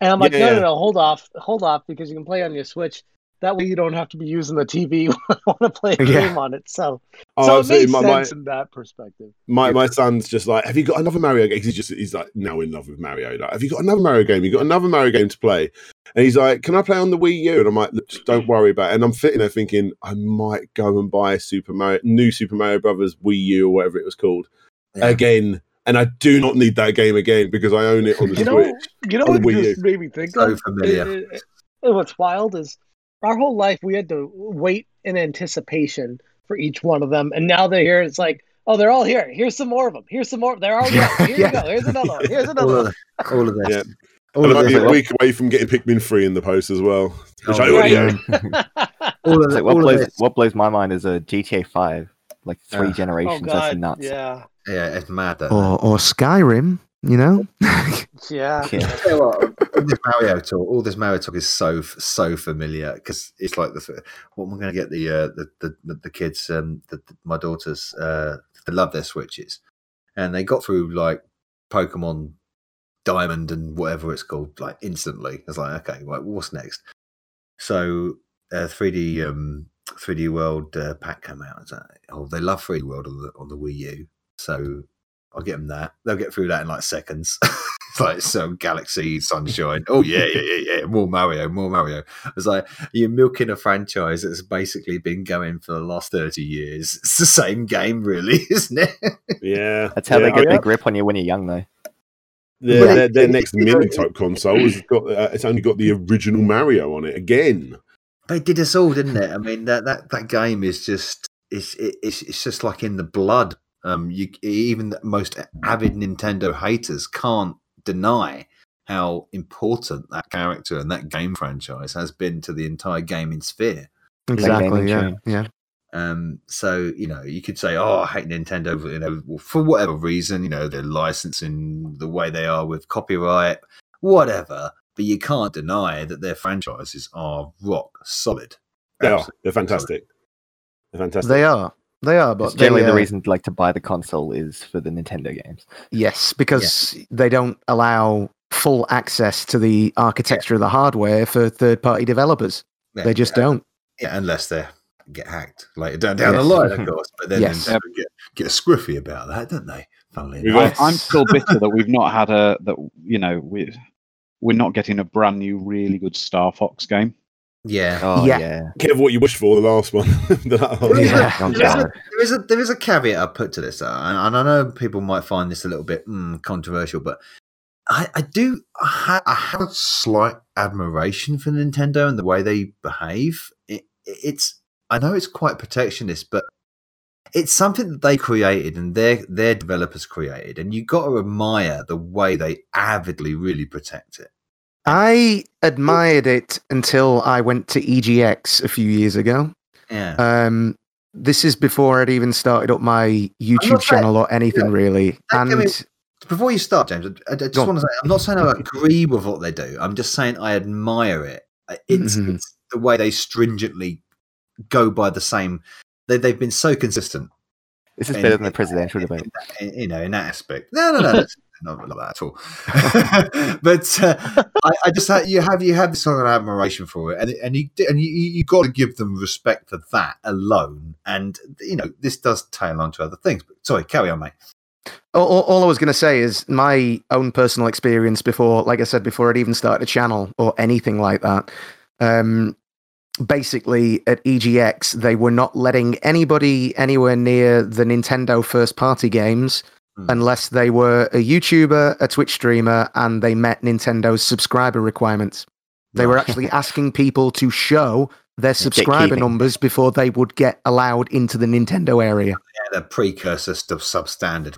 And I'm like, Yeah, no, yeah. no, no, hold off, hold off, because you can play on your Switch. That way you don't have to be using the TV when I want to play a Yeah. game on it. So, Oh, so it makes My, my, sense in that perspective. my, my son's just like, have you got another Mario game? 'Cause He's just he's like now in love with Mario. Like, have you got another Mario game? You got another Mario game to play? And he's like, can I play on the Wii U? And I'm like, don't worry about it. And I'm sitting there thinking, I might go and buy Super Mario, new Super Mario Brothers Wii U or whatever it was called Yeah. again. And I do not need that game again because I own it on the You know, Switch. you know what just U. made me think So of? familiar. It- it- it- what's wild is our whole life we had to wait in anticipation for each one of them, and now they're here. It's like, oh, they're all here. Here's some more of them. Here's some more. They're all here. Here Yeah. you go. Here's another one. Here's another all one. of, all of this. Yeah. All And I of might be this. a week away from getting Pikmin 3 in the post as well. Which Oh, I already right. own. All of, It's the- like, what all blows this. what blows my mind is a GTA Five, like three Yeah. Oh generations. That's oh, nuts. yeah, Yeah, it's mad. Or or Skyrim, you know. yeah. Yeah. You what, all this Mario talk, all this Mario talk is so so familiar because it's like the what am I going to get the uh, the, the the kids, um, the, the- my daughters, uh, they love their switches, and they got through like Pokemon Diamond and whatever it's called like instantly. It's like, okay, right, what's next? So uh, 3D um 3D World uh, pack came out. Oh, they love 3D World on the on the Wii U, so I'll get them that. They'll get through that in like seconds. it's like some Galaxy Sunshine. Oh yeah, yeah, yeah, yeah. More Mario, more Mario. It's like you're milking a franchise that's basically been going for the last thirty years. It's the same game, really, isn't it? Yeah. That's how yeah. they get Oh, their grip on you when you're young, though. Their, But their, their next you mini type console has got uh, it's only got the original Mario on it again. They did us all, didn't it? I mean, that that that game is just it's it, it's it's just like in the blood. Um, you even the most avid Nintendo haters can't deny how important that character and that game franchise has been to the entire gaming sphere. exactly. gaming Yeah. chain. Yeah. Um, so you know, you could say, "Oh, I hate Nintendo," you know, for whatever reason, you know, they're licensing the way they are with copyright, whatever. But you can't deny that their franchises are rock solid. They are. They're fantastic. They're fantastic. They are. They are. But generally they, the uh, reason like to buy the console is for the Nintendo games. Yes, because they don't allow full access to the architecture of the hardware for third-party developers. Yeah, They just yeah, don't. Yeah, unless they get hacked later down down the line, of course. But then Yes. they get get scruffy about that, don't they? Funnily We've enough. I, I'm still bitter that we've not had a that you know we we're not getting a brand new really good Star Fox game. Yeah. Oh Yeah. yeah. Careful what you wish for. The last one. The last- Yeah. There is, a, there, is a, there is a caveat I put to this, though, and, and I know people might find this a little bit mm, controversial, but I, I do I, ha- I have a slight admiration for Nintendo and the way they behave. It, it's I know it's quite protectionist, but it's something that they created and their their developers created, and you got to admire the way they avidly really protect it. I admired it until I went to EGX a few years ago. Yeah, Um, this is before I'd even started up my YouTube not saying- channel or anything yeah. really. Don't get me- And Before you start, James, I, I just want to say I'm not saying I agree with what they do. I'm just saying I admire it. It's, Mhm. it's the way they stringently go by the same. They, they've been so consistent, This is in- better than the presidential in- debate. in- you know, in that aspect. No, no, no, not, not that at all. but uh, I, I just you have you have this sort of admiration for it, and and you and you you got to give them respect for that alone. And you know, this does tail on to other things. But sorry, carry on, mate. all, all- all I was going to say is my own personal experience before, like I said, before I'd even started a channel or anything like that. Um, basically, at EGX, they were not letting anybody anywhere near the Nintendo first party games Hmm. unless they were a YouTuber, a Twitch streamer, and they met Nintendo's subscriber requirements. They were actually asking people to show their subscriber numbers before they would get allowed into the Nintendo area. Yeah, the precursor to substandard.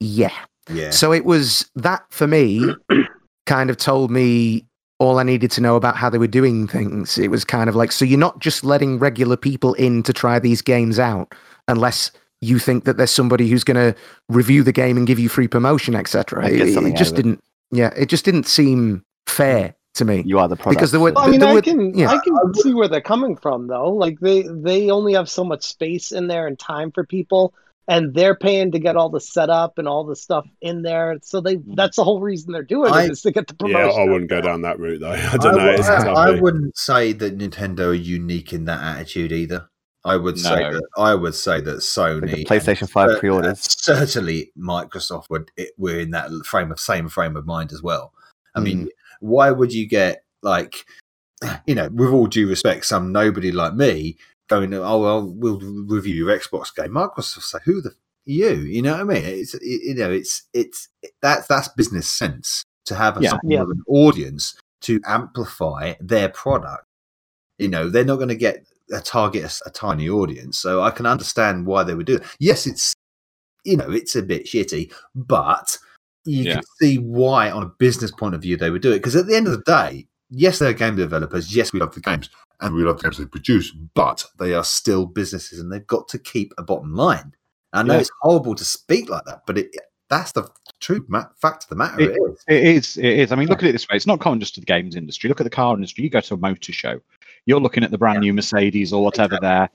Yeah. Yeah. So it was that for me kind of told me all I needed to know about how they were doing things. It was kind of like, so you're not just letting regular people in to try these games out unless you think that there's somebody who's going to review the game and give you free promotion, etc. It, it just it. didn't, yeah, it just didn't seem fair to me. You are the product. Because there were- Well, I mean, there I were- can yeah. I can see where they're coming from though. Like they they only have so much space in there and time for people and they're paying to get all the setup and all the stuff in there. So they mm. that's the whole reason they're doing I- it is to get the promotion. Yeah. I wouldn't go down that route though. I I, don't know. It's would- I tough. wouldn't say that Nintendo are unique in that attitude either. I would say that I would say that Sony, Like PlayStation 5 cer- pre-orders. Uh, certainly Microsoft would it, were in that frame of same frame of mind as well. I mean, mm. why would you get like, you know, with all due respect, some nobody like me going, oh well, we'll review your Xbox game. Microsoft say, who the f- you? You know what I mean? It's it, you know, it's it's that's that's business sense to have a Yeah. something Yeah. of an audience to amplify their product. You know, they're not going to get a target a tiny audience, so I can understand why they would do it. Yes, it's you know, it's a bit shitty, but you Yeah. can see why, on a business point of view, they would do it. Because at the end of the day, yes, they're game developers. Yes, we love the games, and we love the games they produce, but they are still businesses, and they've got to keep a bottom line. I know Yeah. it's horrible to speak like that, but it that's the truth ma- fact of the matter. It- it is. It is. It is. I mean, look at it this way. It's not common just to the games industry. Look at the car industry. You go to a motor show. You're looking at the brand new Mercedes or whatever there.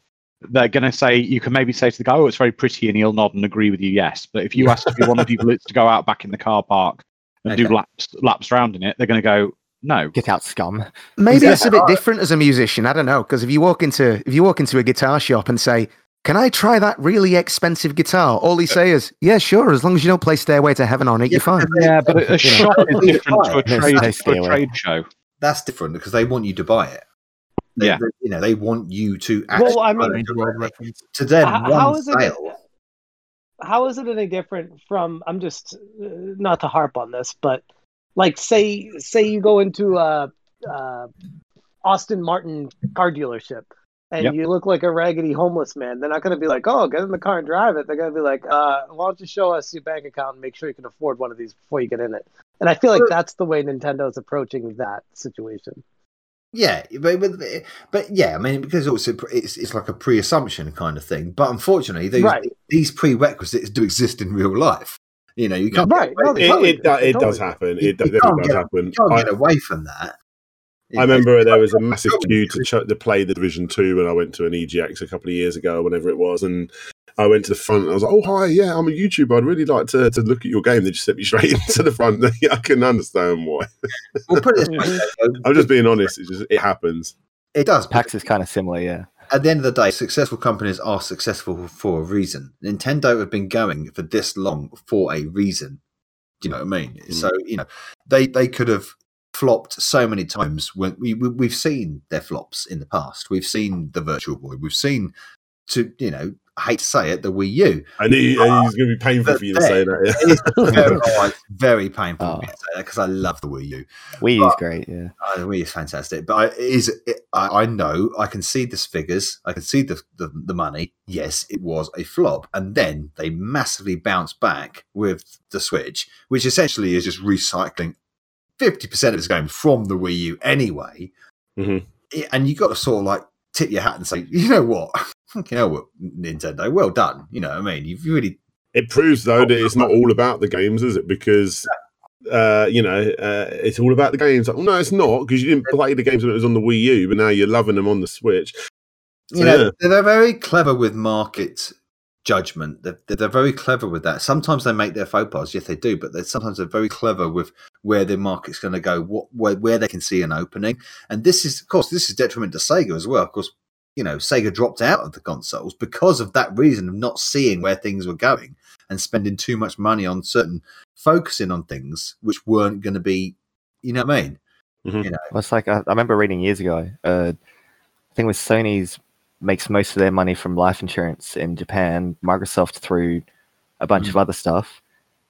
They're going to say, you can maybe say to the guy, oh, it's very pretty, and he'll nod and agree with you, yes. But if you ask if you want of the people to go out back in the car park and do laps laps around in it, they're going to go, no. Get out, scum. Maybe Yeah. it's a bit different as a musician. I don't know because if you walk into if you walk into a guitar shop and say, "Can I try that really expensive guitar?" All he say is, "Yeah, sure. As long as you don't play Stairway to Heaven on it, Yeah, you're fine." Yeah, but a, a shop is different to a trade, to a trade show. That's different because they want you to buy it. They, Yeah. they- you know, they want you to actually. Well, I mean- it world reference. to them, How- one how is it- how is it any different from i'm just uh, not to harp on this but like say say you go into a, a Aston Martin car dealership and Yep. you look like a raggedy homeless man they're not going to be like oh get in the car and drive it they're going to be like uh, why don't you show us your bank account and make sure you can afford one of these before you get in it and i feel like that's the way nintendo's approaching that situation Yeah, but, but but yeah, I mean because also it's it's like a pre-assumption kind of thing. But unfortunately, these Right. these prerequisites do exist in real life. You know, you can't Right, Get away, no, It, Totally it, do- it does happen. It do- you definitely does get- happen. you can't I, get away from that. I remember there was a massive Sure. queue to, ch- to play the Division Two when I went to an EGX a couple of years ago, whenever it was, and I went to the front. And I was like, "Oh hi, yeah, I'm a YouTuber. I'd really like to, to look at your game." They just sent me straight into the front. I can understand why. Well, put it way, I'm just being honest. It just it happens. it does. PAX is kind of similar, yeah. At the end of the day, successful companies are successful for a reason. Nintendo have been going for this long for a reason. Do you know what I mean? Mm. So you know they they could have flopped so many times when we, we we've seen their flops in the past. We've seen the Virtual Boy. We've seen to you know I hate to say it the Wii U. I knew I knew it was going to be painful for you to say that. Yeah. Very, oh, very painful Oh. for me to say that because I love the Wii U. Wii U's But- great, yeah. Oh, the Wii is fantastic, but I, it is it, I, I know I can see the figures, I can see the, the the money. Yes, it was a flop, and then they massively bounced back with the Switch, which essentially is just recycling fifty percent of its games from the Wii U anyway. Mhm. And you've got to sort of like tip your hat and say, you know what, know what, Nintendo, well done. You know what I mean? You've really It proves though that it's not all about the games, is it? Because uh, you know, uh, it's all about the games. Like, well, no, it's not because you didn't play the games when it was on the Wii U, but now you're loving them on the Switch. you know yeah. they're, they're very clever with market judgment they're, they're very clever with that sometimes they make their faux pas yes they do but they're sometimes they're very clever with where their market's going to go what where, where they can see an opening and this is of course this is detriment to sega as well of course you know sega dropped out of the consoles because of that reason of not seeing where things were going and spending too much money on certain focusing on things which weren't going to be you know what i mean Mhm. you know Well, it's like I, I remember reading years ago. Uh, I think with Sony's makes most of their money from life insurance in Japan. Microsoft through a bunch of other stuff.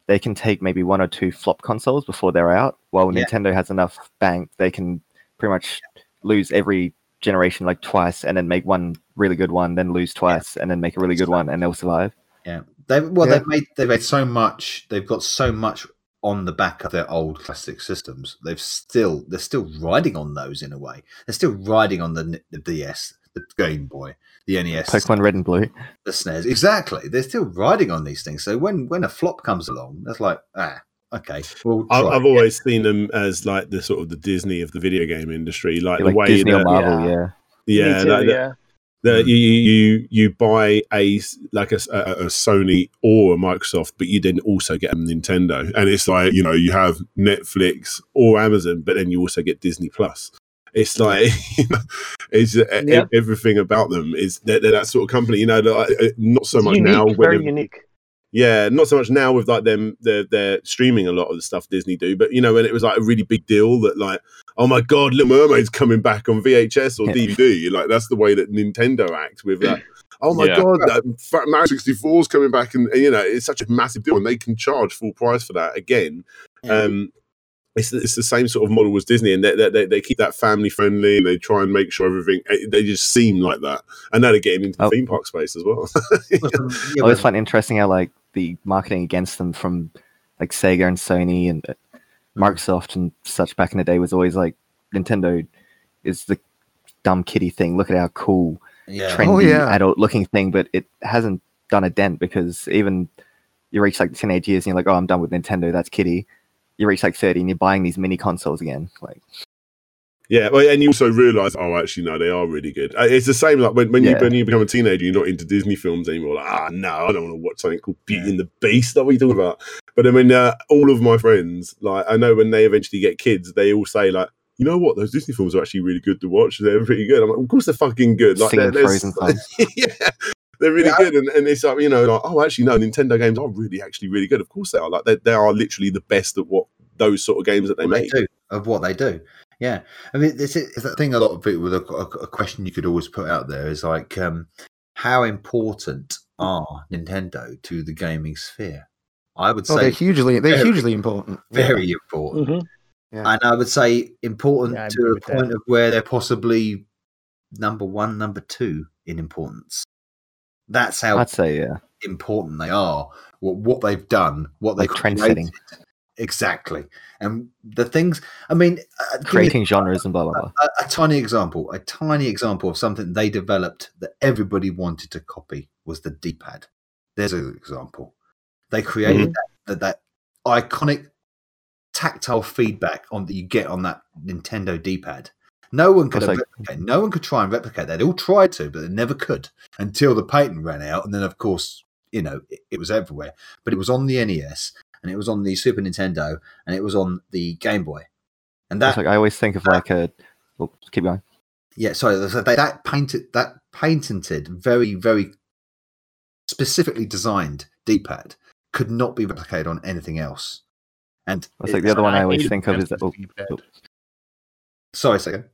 They can take maybe one or two flop consoles before they're out. While Yeah. Nintendo has enough bank, they can pretty much lose every generation like twice, and then make one really good one, then lose twice, and then make a really good one, and they'll survive. Yeah, they well Yeah. they've made they've made so much. They've got so much on the back of their old classic systems. They've still they're still riding on those in a way. They're still riding on the, the DS, the Game Boy, the NES, Pokemon Red and Blue. the SNES. Exactly, they're still riding on these things. So when when a flop comes along, that's like ah okay. We'll I- try I've again. always seen them as like the sort of the Disney of the video game industry, like Yeah, the like way Disney or that, Marvel, Yeah. yeah. yeah, too, that- that- yeah That you, you you you buy a like a, s- a- a Sony or a Microsoft, but you then also get a Nintendo, and it's like you know you have Netflix or Amazon, but then you also get Disney Plus. It's like you know, it's Yep. everything about them is they're, they're that sort of company. You know, like, uh, not so It's much unique, now. very they've- unique. Yeah, not so much now with like them they're they're streaming a lot of the stuff Disney do, but you know when it was like a really big deal that like oh my god, Little Mermaid's coming back on VHS or Yeah. DVD, like that's the way that Nintendo act with that. Oh my Yeah. god, that Fat Mario 64 is coming back, and, and, you know it's such a massive deal, and they can charge full price for that again. Um, it's it's the same sort of model as Disney, and they, they, they, they keep that family friendly, and they try and make sure everything. eh, They just seem like that, and now they're getting into the Oh. theme park space as well. Yeah, I always find it interesting how like the marketing against them from like Sega and Sony and Microsoft and such back in the day was always like Nintendo is the dumb kitty thing. Look at how cool, yeah. trendy, Oh, yeah. adult looking thing, but it hasn't done a dent because even you reach like the teenage years and you're like, oh, I'm done with Nintendo. That's kitty. You reach like 30 and you're buying these mini consoles again. Like, Yeah, well, and you also realise, oh, actually, no, they are really good. Uh, It's the same like when, when you when you become a teenager, you're not into Disney films anymore. Like, ah, no, I don't want to watch something called Beauty and the Beast. What are we talking about? But I mean, uh, all of my friends, like, I know when they eventually get kids, they all say like, you know what, those Disney films are actually really good to watch. They're pretty good. I'm like, of course they're fucking good. Like, they're, they're Frozen yeah. They're really Yeah. good, and, and it's like you know, like oh, actually, no, Nintendo games are really, actually, really good. Of course, they are. Like they, they are literally the best at what those sort of games that they what they make. do of what they do. Yeah, I mean, it's, it's that thing. A lot of people with a, a, a question you could always put out there is like, um, how important are Nintendo to the gaming sphere? I would Oh, say they're hugely they're very- hugely important. very important, Mhm. Yeah. and I would say important Yeah, to a with that. point of where they're possibly number one, number two in importance. That's how I'd say, yeah. important they are. What what they've done, what Like they've trend created. Exactly, and the things. I mean, uh, Creating genres and blah, blah, blah. a, a tiny example, a tiny example of something they developed that everybody wanted to copy was the D-pad. There's an example. They created that, that that iconic tactile feedback on that you get on that Nintendo D-pad. No one could like- replicate, no one could try and replicate that. They all tried to, but they never could until the patent ran out, and then of course, you know, it, it was everywhere. But it was on the NES, and it was on the Super Nintendo, and it was on the Game Boy. And that like I always think of like a. Well, keep going. yeah, sorry, so they, that painted that patented, very very specifically designed D-pad could not be replicated on anything else. And It's like the other one I always think of is that. Oh, oh, D-pad. oh, sorry, second.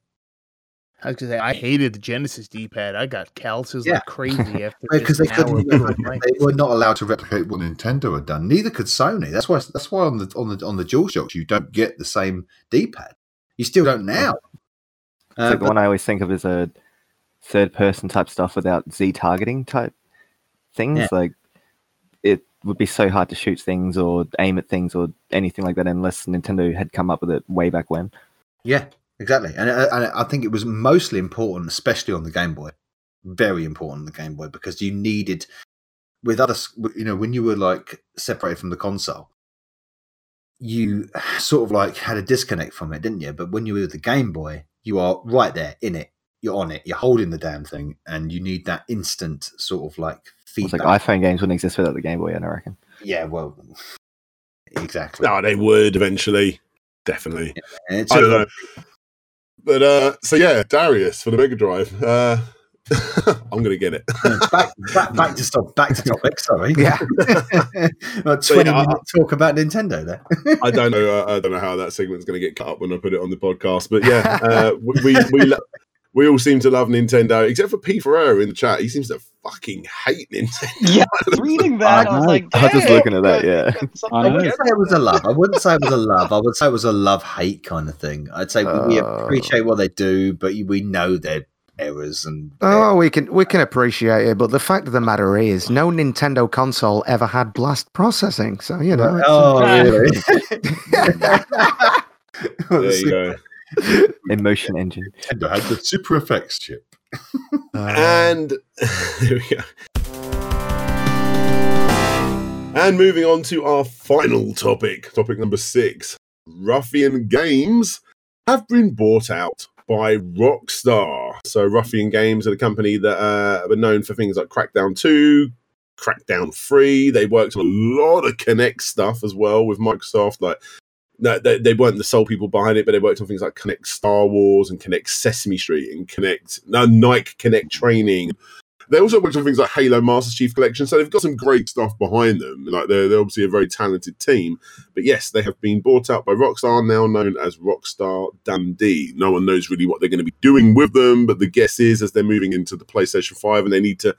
I was gonna say I hated the Genesis D-pad. I got calluses Yeah. like crazy after Because just they couldn't. They were not allowed to replicate what Nintendo had done. Neither could Sony. That's why. That's why on the on the on the DualShocks you don't get the same. D-pad. You still don't now. It's Uh, like the one I always think of is a third person type stuff without Z targeting type things. Yeah. Like it would be so hard to shoot things or aim at things or anything like that unless Nintendo had come up with it way back when. Yeah, exactly. And, uh, and I think it was mostly important, especially on the Game Boy. Very important on the Game Boy because you needed, with other, you know, when you were like separated from the console, you sort of like had a disconnect from it, didn't you? But when you were with the Game Boy, you are right there in it. You're on it. You're holding the damn thing, and you need that instant sort of like feedback. It's feedback. like iPhone games wouldn't exist without the Game Boy, I reckon. yeah, well, exactly. No, they would eventually, definitely. And it's I don't know. But uh, so yeah, Darius for the Mega Drive. Uh, I'm gonna get it. back, back, back to stop. Back to topic. Sorry. Yeah. About So, Twenty yeah, I- talk about Nintendo there. I don't know. Uh, I don't know how that segment's going to get cut up when I put it on the podcast. But yeah, uh, we we we, lo- we all seem to love Nintendo, except for P Ferreira in the chat. He seems to fucking hate Nintendo. Yeah, reading that, I, was like, I was just looking at that, yeah. I I know. wouldn't say it was a love. I wouldn't say it was a love. I would say it was a love hate kind of thing. I'd say we- we Uh. appreciate what they do, but we know their errors and Oh, we can we can appreciate it, but the fact of the matter is, no Nintendo console ever had blast processing. So you know, oh really? There you go. Emotion engine. Nintendo had the Super FX chip. And there we go. And moving on to our final topic, topic number six. Ruffian Games have been bought out by Rockstar. So Ruffian Games are the company that uh, were known for things like Crackdown 2, Crackdown 3. They worked on a lot of Kinect stuff as well with Microsoft. Like, they, they weren't the sole people behind it, but they worked on things like Kinect Star Wars and Kinect Sesame Street and Kinect no, Nike Kinect Training. They also worked on things like Halo Master Chief Collection, so they've got some great stuff behind them. Like they're, they're obviously a very talented team. But yes, they have been bought out by Rockstar, now known as Rockstar Dundee. No one knows really what they're going to be doing with them, but the guess is as they're moving into the PlayStation 5 and they need to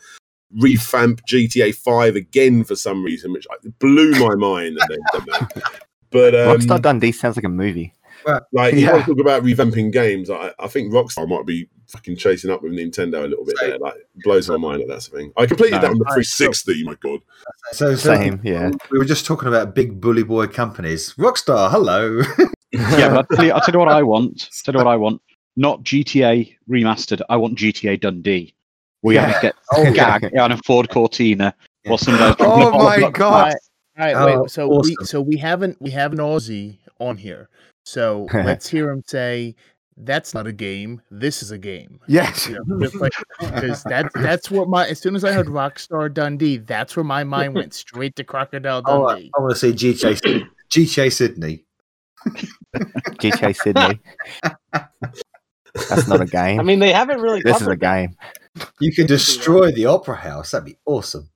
revamp GTA 5 again for some reason, which blew my mind that they've done that. But um, Rockstar Dundee sounds like a movie. like you Yeah. want to talk about revamping games, I, I think Rockstar might be fucking chasing up with Nintendo a little bit So- there. Like blows my mind at that that's a thing. I completed No, that on the I- 360. My god. So, so Same, yeah. we were just talking about big bully boy companies. Rockstar, hello. yeah, but I'll tell, you, I'll tell you what I want. Tell you what I want. Not GTA remastered. I want GTA Dundee. We Yeah. have to get Oh, gag on a Ford Cortina Yeah. or some guys. Oh my god! All right, Oh, wait. So awesome. we so we haven't we have an Aussie on here. So let's hear him say, "That's not a game. This is a game." Yes. You know, like- because that's that's what my as soon as I heard Rockstar Dundee, that's where my mind went straight to Crocodile Dundee. I, Dundee. want to say GTA, Syd- GTA Sydney. GTA Sydney. That's not a game. I mean, they haven't really. this is a game. You can destroy the Opera House. That'd be awesome.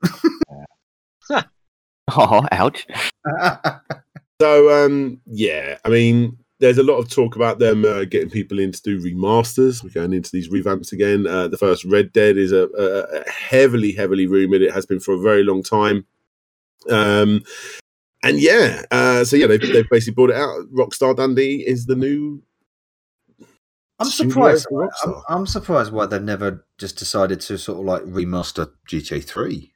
Oh, ouch. So um, yeah, I mean, there's a lot of talk about them uh, getting people in to do remasters. We're going into these revamps again. Uh, the first Red Dead is a, a a heavily, heavily rumored. It has been for a very long time. Um, and yeah, uh, so yeah, they've, they've basically brought it out. Rockstar Dundee is the new. I'm surprised. I'm, I'm surprised why they've never just decided to sort of like remaster GTA 3.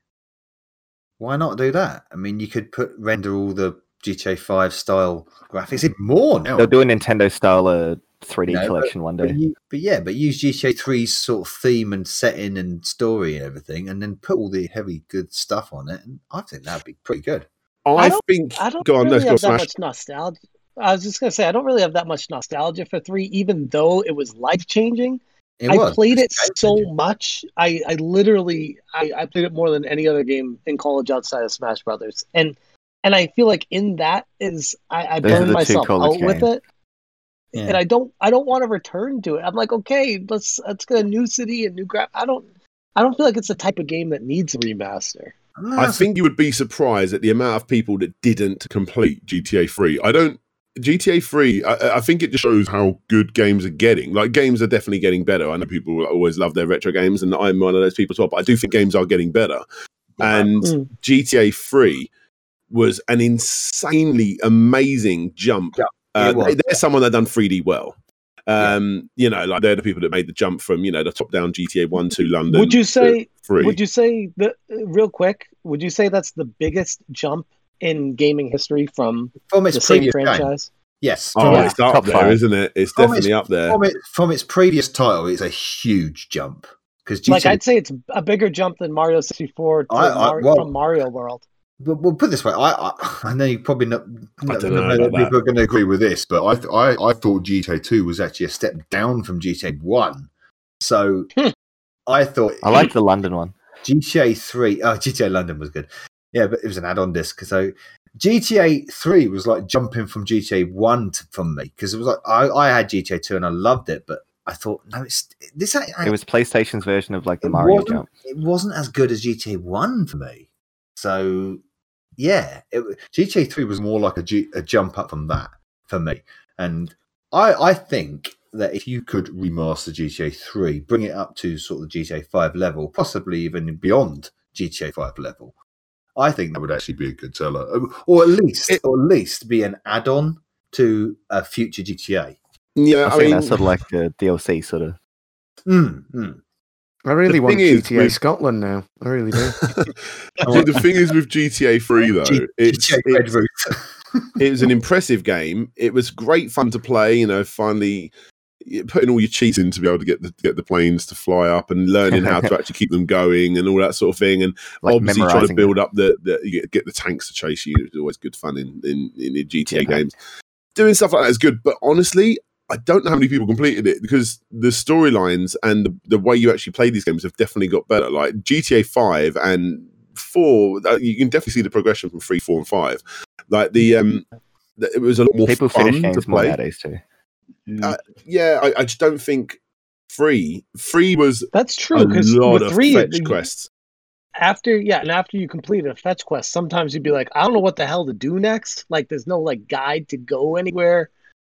Why not do that? I mean, you could put render all the GTA 5 style graphics in more now. They'll do a Nintendo style uh, 3D No, but- collection one But, day. you, but yeah, but use GTA 3's sort of theme and setting and story and everything, and then put all the heavy good stuff on it. And I think that'd be pretty good. I, I don't- think. I don't go on, really let's go have that much nostalgia. I was just gonna say I don't really have that much nostalgia for three, even though it was life changing. It I was. played it It's so much. I, I literally I, I played it more than any other game in college outside of Smash Brothers. And and I feel like in that is I, I Those burned myself college out with it. Yeah. And I don't I don't want to return to it. I'm like, okay, let's let's get a new city, and new graph. I don't I don't feel like it's the type of game that needs a remaster. I think you would be surprised at the amount of people that didn't complete GTA 3. I don't. GTA 3, I, I think it just shows how good games are getting. Like, games are definitely getting better. I know people always love their retro games, and I'm one of those people as well, but I do think games are getting better. And Mm. GTA 3 was an insanely amazing jump. Yeah, Uh, they- they're someone that done 3D well. Um, You know, like they're the people that made the jump from, you know, the top down GTA 1 to London. Would you say would you say that real quick, would you say that's the biggest jump in gaming history from from its the same previous game. franchise? Yes. Oh, From, Yeah, it's up top there, five. not it? It's From definitely its- up there. from, it, from its previous title, it's a huge jump. Because Like I'd say it's a bigger jump than Mario 64 to I- I- Mar- well- from Mario World. But we'll put it this way, I, I, I know you probably not. not don't know not people that. are going to agree with this, But I, I, I thought GTA 2 was actually a step down from GTA One. So Hmm. I thought I like the London one. GTA Three. Oh, GTA London was good. Yeah, but it was an add-on disc. So GTA Three was like jumping from GTA One to, from me because it was like I, I had GTA Two and I loved it, but I thought no, it's this. ain't- It was PlayStation's version of like the Mario jump. It wasn't as good as GTA One for me. So yeah, it, GTA Three was more like a, G, a jump up from that for me. And I I think that if you could remaster GTA Three, bring it up to sort of the GTA Five level, possibly even beyond GTA Five level, I think that would actually be a good seller. um, or at least It- or at least be an add-on to a future GTA. Yeah, I I think mean, that's sort of like the DLC sort of. Mm, mm. I really The want thing is, GTA with- Scotland now. I really do. See, the thing is with GTA 3 though, G- it's, GTA Red it's it was an impressive game. It was great fun to play. You know, finally putting all your cheats in to be able to get the get the planes to fly up and learning how to actually keep them going and all that sort of thing. And Like obviously trying to build up the, the get, the tanks to chase you is always good fun in in, in GTA Yeah. games. Doing stuff like that is good, but honestly, I don't know how many people completed it because the storylines and the, the way you actually play these games have definitely got better. Like GTA Five and Four, uh, you can definitely see the progression from three, four, and five. Like the um, it was a lot more People fun finish to games more play. nowadays too. Uh, yeah, I, I just don't think free. Free was That's true because lot with of three, fetch quests. after yeah, and after you complete a fetch quest, sometimes you'd be like, I don't know what the hell to do next. Like, there's no like guide to go anywhere.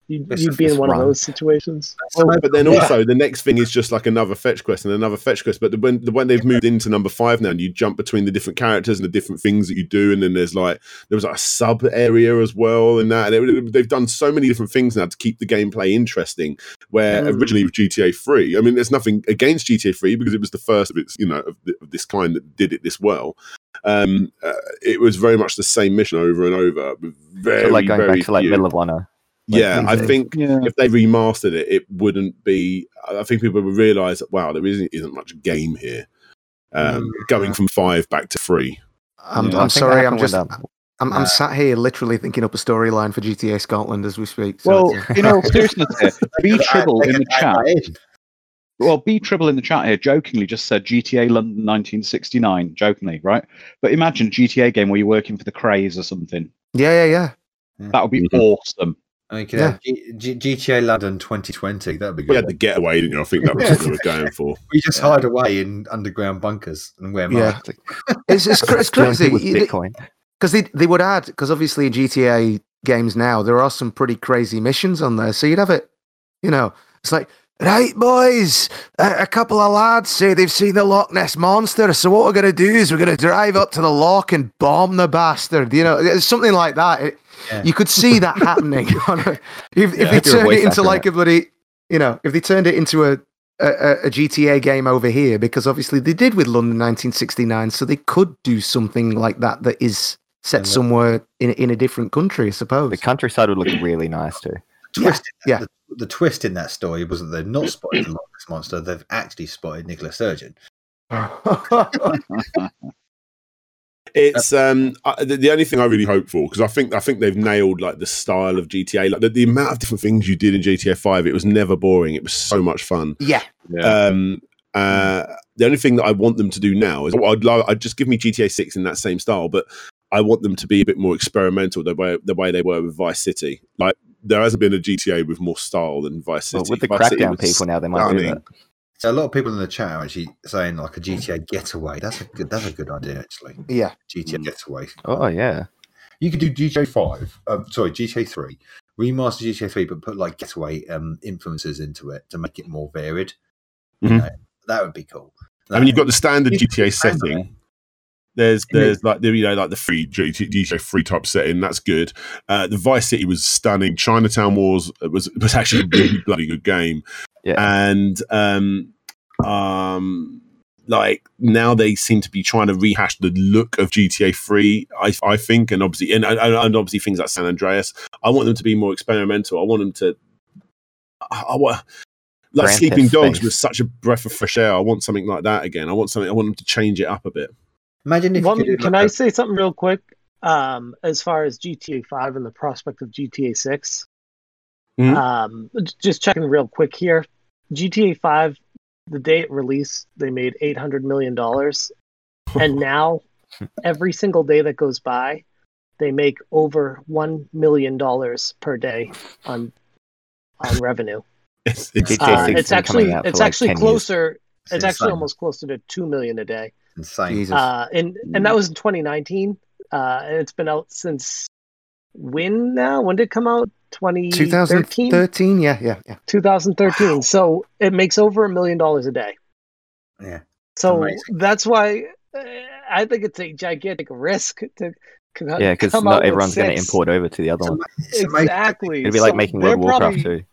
You'd, you'd be in it's one of those situations. Well, but then Yeah. also the next thing is just like another fetch quest and another fetch quest. But the- when when they've moved into number five now, and you jump between the different characters and the different things that you do, and then there's like there was like a sub area as well, and that and it, they've done so many different things now to keep the gameplay interesting. Where Mm. originally with GTA Three, I mean, there's nothing against GTA Three because it was the first of its you know of, th- of this kind that did it this well. Um, uh, it was very much the same mission over and over. with Very, So like going very back to like few. Medal of Honor. Like yeah, I think Yeah. if they remastered it, it wouldn't be. I think people would realise that wow, there isn't isn't much game here. Um, Going from five back to three. I'm, Yeah. I'm sorry. I'm just. I'm, I'm sat here literally thinking up a storyline for GTA Scotland as we speak. So Well, it's- you know, seriously, here, B Tribble in the chat. Well, B Tribble in the chat here jokingly just said GTA London 1969, jokingly, right? But imagine a GTA game where you're working for the Krays or something. yeah, yeah, yeah. That would be Mhm. awesome. I mean, you Yeah. G- G- GTA London 2020. That'd be good. We good. had the getaway, didn't you? I think that was what they were going for. we just hide away in underground bunkers and wear Yeah. It's it's, it's crazy with Bitcoin. because they they would add because obviously in GTA games now there are some pretty crazy missions on there. So you'd have it, you know, it's like. Right, boys. A, a couple of lads say they've seen the Loch Ness monster. So what we're going to do is we're going to drive up to the loch and bomb the bastard. You know, it's something like that. It, Yeah. You could see that happening. on a- if if they turned it into faster like a bloody, you know, if they turned it into a, a a- a GTA game over here, because obviously they did with London 1969, so they could do something like that that is set somewhere in in a different country, I suppose. The countryside would look really nice too. twist yeah. The, the twist in that story was that they've not spotted the Loch Ness monster; they've actually spotted Nicola Sturgeon. It's um I, the, the only thing I really hope for because I think I think they've nailed like the style of GTA, like the, the amount of different things you did in GTA Five. It was never boring. It was so much fun. yeah, Um, uh, the only thing that I want them to do now is I'd love, I'd just give me GTA Six in that same style, but I want them to be a bit more experimental the way the way they were with Vice City. Like there hasn't been a GTA with more style than Vice City. Well, with the Vice crackdown was people now, they might do that. So a lot of people in the chat are actually saying like a GTA getaway. That's a good. That's a good idea actually. yeah. GTA Mm. getaway. Oh yeah. You could do GTA Five. Um, sorry, GTA Three. Remaster GTA Three, but put like getaway um, influences into it to make it more varied. You Mhm. know, that would be cool. I mean, you've got the standard It's GTA standard. setting. There's there's like the you know like the free GT, DJ free type setting that's good. Uh, the Vice City was stunning. Chinatown Wars was was actually a really bloody good game. Yeah. And um um like now they seem to be trying to rehash the look of GTA Three. I I think and obviously and, and, and obviously things like San Andreas. I want them to be more experimental. I want them to. I, I want. Like Grand Sleeping Dogs Space. was such a breath of fresh air. I want something like that again. I want something. I want them to change it up a bit. Imagine if One, you could can like I a- say something real quick? Um, as far as GTA Five and the prospect of GTA 6 Mhm. um, just checking real quick here. GTA Five, the day it released, they made eight hundred million dollars, and now every single day that goes by, they make over one million dollars per day on on revenue. It's, it's GTA Uh, 6 it's actually coming out for it's like actually 10 years. closer. It's It's actually insane. almost closer to two million a day. Insane. Jesus. Uh, and and that was in 2019. Uh, and it's been out since when now? When did it come out? 2013. 2013. Yeah, yeah, yeah. 2013. So it makes over a million dollars a day. Yeah. So amazing. that's why uh, I think it's a gigantic risk to. c- Yeah, because not everyone's going to import over to the other one. ama- it's amazing. Exactly. It'd be like So making World of Warcraft probably- too.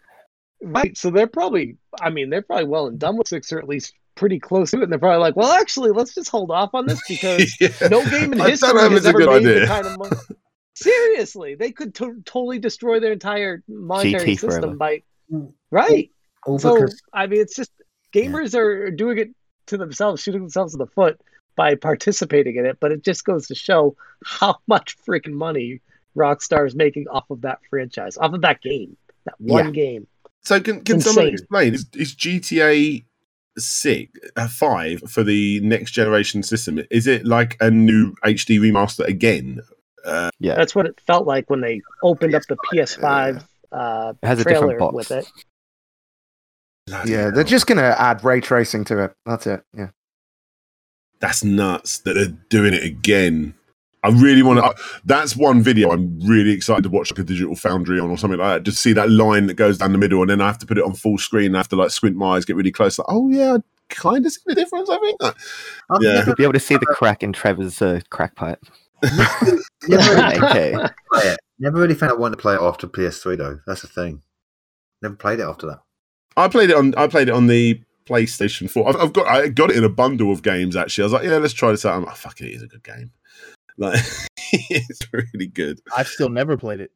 Right. So they're probably, I mean, they're probably well and done with six, or at least pretty close to it. And they're probably like, well, actually, let's just hold off on this because Yeah. no game in I history has it's a ever good made idea. the kind of money. Seriously, they could to- totally destroy their entire monetary GT forever. system by mm. right. All So I mean, it's just gamers are doing it to themselves, shooting themselves in the foot by participating in it. But it just goes to show how much freaking money Rockstar is making off of that franchise, off of that game, that one Yeah. game. So can can someone explain? Is, is GTA six uh, five for the next generation system? Is it like a new HD remaster again? Uh, Yeah, That's what it felt like when they opened up the PS5 uh, It has a trailer different box. with it. bloody Yeah, hell. they're just gonna add ray tracing to it. That's it. Yeah. that's nuts that they're doing it again. I really want to. That's one video I'm really excited to watch, like a digital foundry on or something like that. Just see that line that goes down the middle, and then I have to put it on full screen. And I have to like squint my eyes, get really close. Like, oh yeah, I kind of see the difference. I think. Like, I've Yeah. never, you'll be able to see the crack in Trevor's uh, crack pipe. never, really okay. never really found I wanted to play it after PS3 though. That's the thing. Never played it after that. I played it on. I played it on the PlayStation Four. I've, I've got. I got it in a bundle of games. Actually, I was like, yeah, let's try this out. I'm like, fuck it, it is a good game. Like, it's really good. I've still never played it.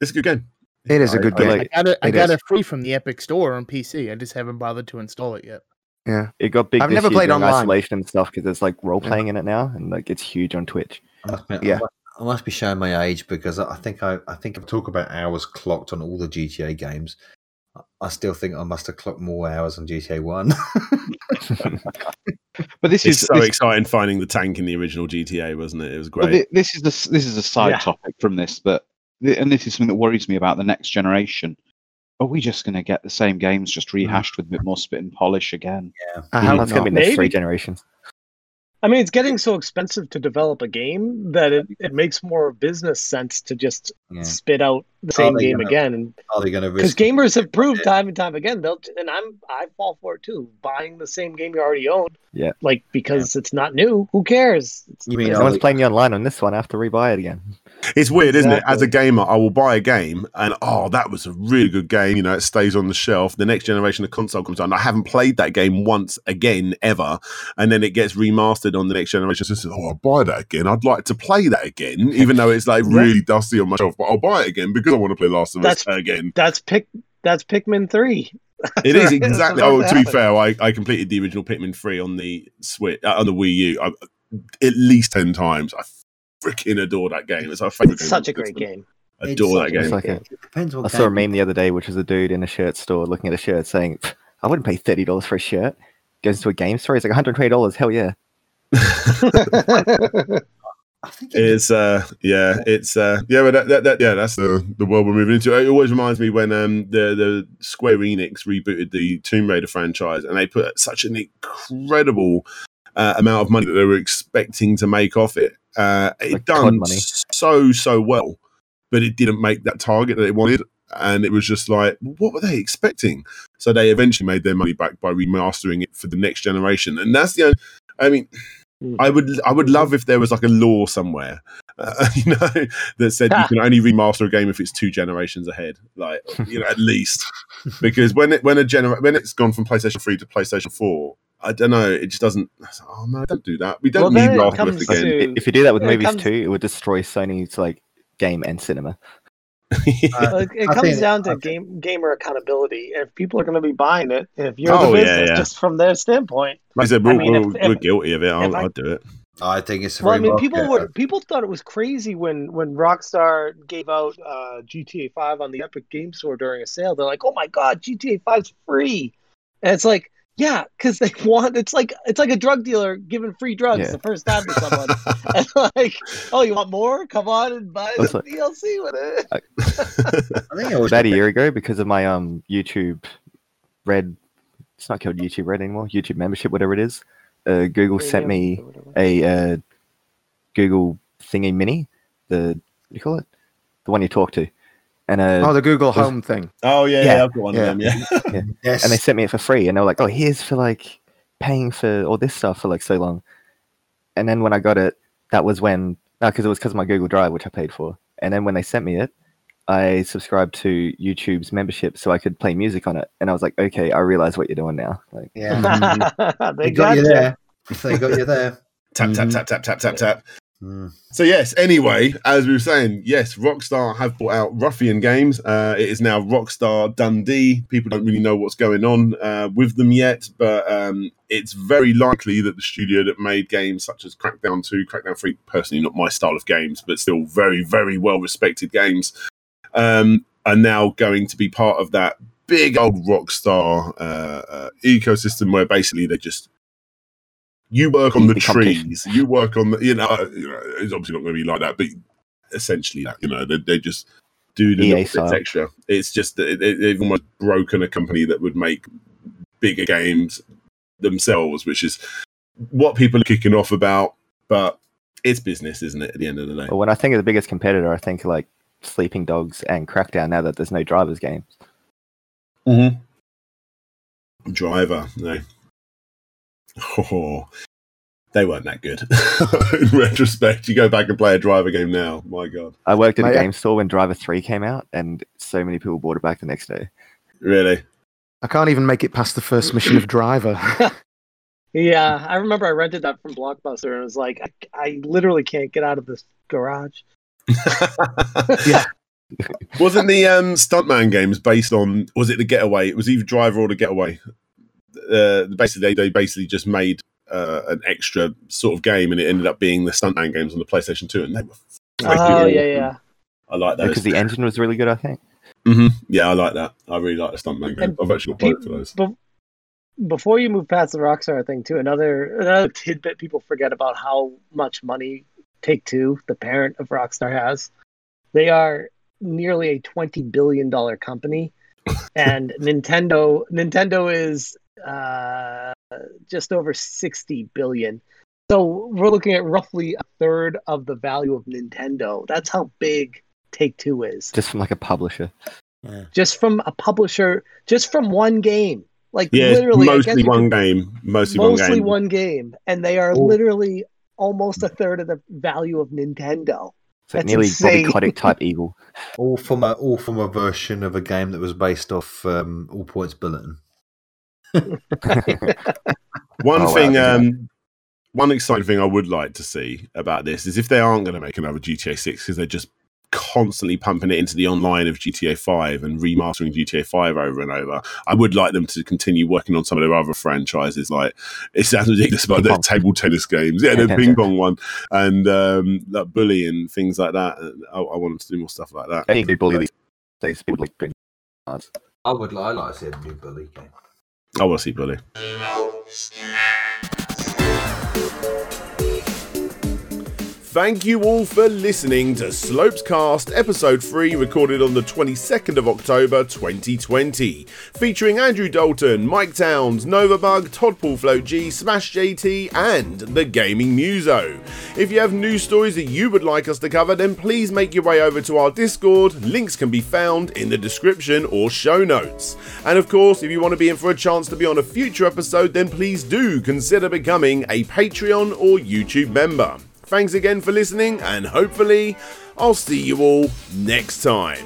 It's a good game. It is a I- good I game. I got it. I got it free from the Epic Store on PC. I just haven't bothered to install it yet. yeah. It got big. I've this never year played during online. isolation and stuff because there's like role playing in it now, and like it's huge on Twitch. I be, Yeah. I, must, I must be showing my age because I I think I, I think I talk about hours clocked on all the GTA games. I- I still think I must have clocked more hours on GTA One. But this It's is so this, exciting finding the tank in the original GTA, wasn't it? It was great. thi- this is the this is a side Yeah. topic from this, but and this is something that worries me about the next generation. Are we just going to get the same games just rehashed mm. with a bit more spit and polish again? I That's hope gonna be not. next three generations. I mean, it's getting so expensive to develop a game that it, it makes more business sense to just yeah. spit out the same game gonna- again. And Are they going to because gamers have proved time and time again, they'll and I'm I fall for it too. Buying the same game you already own, Yeah. like because it's not new. Who cares? It's- You mean No one's playing me online on this one. I have to rebuy it again. It's weird, isn't it? As a gamer, I will buy a game and oh, that was a really good game. You know, it stays on the shelf. The next generation of console comes out, and I haven't played that game once again ever. And then it gets remastered on the next generation. So, it's, oh, I'll buy that again. I'd like to play that again, even though it's like really dusty on my shelf. But I'll buy it again because I want to play Last of Us That's- again. That's pick. That's Pikmin three. It is exactly. Oh, to to be fair, I, I completed the original Pikmin three on the Switch uh, on the Wii U I, at least ten times. I freaking adore that game. It's our favorite. It's game such a great system. game. Adore that game. It's like a, depends what I saw a meme the other day, which was a dude in a shirt store looking at a shirt saying, "I wouldn't pay thirty dollars for a shirt." Goes to a game store, he's like, "One hundred twenty dollars, hell yeah!" I think it It's uh yeah, it's uh yeah, but that, that, that yeah, that's the the world we're moving into. It always reminds me when um the the Square Enix rebooted the Tomb Raider franchise and they put such an incredible uh, amount of money that they were expecting to make off it. Uh, it Like done so so well, but it didn't make that target that they wanted. And it was just like, what were they expecting? So they eventually made their money back by remastering it for the next generation. And that's the only, I mean, I would I would love if there was like a law somewhere, uh, you know, that said you can only remaster a game if it's two generations ahead, like you know, at least because when it when a gener- when it's gone from PlayStation Three to PlayStation Four, I don't know, it just doesn't. Oh no, don't do that. We don't Well, need then Last of Us comes again. to- If you do that with movies comes- too, it would destroy Sony's like game and cinema. Well, it, it comes think- down to I game gamer accountability. If people are going to be buying it, if you're Oh, the business, yeah. just from their standpoint. like I said, I we're, mean, we're, if- we're guilty of it. I'll, I- I'll do it. I think it's Well, I mean, people were people thought it was crazy when when Rockstar gave out uh, GTA Five on the Epic Game Store during a sale. They're like, "Oh my god, GTA 5's free!" And it's like, yeah, because they want. It's like it's like a drug dealer giving free drugs Yeah. the first time to someone, and like, oh, you want more? Come on and buy the That's like- DLC with it. I think it was About a year ago, because of my um YouTube Red, it's not called YouTube Red anymore. YouTube membership, whatever it is. Uh, Google sent me a uh, Google thingy mini, the what do you call it? The one you talk to, and uh, Oh, the Google Was- Home thing. Oh yeah, Yeah. I've got one Yeah. of them. Yeah, Yes. and they sent me it for free, and they were like, "Oh, here's for like paying for all this stuff for like so long." And then when I got it, that was when no, because it was because of my Google Drive, which I paid for. And then when they sent me it, I subscribed to YouTube's membership so I could play music on it. And I was like, "Okay, I realize what you're doing now." Like, yeah. they they got you you. there. They got you there. tap tap tap tap tap tap tap. Mm. So yes, anyway, as we were saying, yes, Rockstar have brought out Ruffian Games. Uh, it is now Rockstar Dundee. People don't really know what's going on uh, with them yet, but um, it's very likely that the studio that made games such as Crackdown 2, Crackdown 3, personally not my style of games, but still very, very well respected games, um, are now going to be part of that big old Rockstar uh, uh, ecosystem where basically they just you work on the trees, you work on the you know, uh, you know it's obviously not going to be like that, but essentially that you know they, they just do the EA little bits style. extra. It's just that they, they've almost broken a company that would make bigger games themselves, which is what people are kicking off about. But it's business, isn't it? At the end of the day, Well, when I think of the biggest competitor, I think like Sleeping Dogs and Crackdown. Now that there's no drivers games, Mm-hmm. driver, no. Oh, they weren't that good. In retrospect, you go back and play a driver game now. My God, I worked at a game store when Driver Three came out, and so many people bought it back the next day. really? I can't even make it past the first mission of Driver. Yeah, I remember I rented that from Blockbuster and it was like, I, I literally can't get out of this garage. Yeah. Wasn't the um, Stuntman games based on? Was it the Getaway? It was either Driver or the Getaway. Uh, basically, they, they basically just made uh, an extra sort of game, and it ended up being the Stuntman games on the PlayStation Two, and they were. freaking Oh, yeah, awesome. yeah. I like those. Because the engine was really good, I think. hmm Yeah, I like that. I really like the Stuntman game. And I've actually got both of those. Be- before you move past the Rockstar thing, too, another another tidbit people forget about how much money Take Two, the parent of Rockstar, has. They are nearly a twenty billion dollar company, and Nintendo Nintendo is uh, just over sixty billion. So we're looking at roughly a third of the value of Nintendo. That's how big Take Two is, Just from like a publisher. just from a publisher, just from one game. Like Yeah, it's literally, I guess mostly one game. Mostly, one game. mostly one game, and they are Oh. literally almost a third of the value of Nintendo. So That's nearly insane. Bobby Kotick type Eagle. All from a all from a version of a game that was based off um, All Points Bulletin. One Oh, thing, yeah. um, one exciting thing I would like to see about this is if they aren't going to make another GTA 6 because they're just constantly pumping it into the online of GTA 5 and remastering GTA 5 over and over. I would like them to continue working on some of their other franchises. Like it sounds ridiculous, but Ping their pong. table tennis games, yeah, the ping pong one, and um, like bully and things like that. I, I want them to do more stuff like that. Any good bully these days, people like big. I would I like to see a new bully game. I want to Thank you all for listening to Slopes Cast Episode 3, recorded on the 22nd of October 2020. Featuring Andrew Dalton, Mike Towns, Novabug, Todd Paul Float G, Smash JT, and the Gaming Muso. If you have news stories that you would like us to cover, then please make your way over to our Discord. Links can be found in the description or show notes. And of course, if you want to be in for a chance to be on a future episode, then please do consider becoming a Patreon or YouTube member. Thanks again for listening, and hopefully, I'll see you all next time.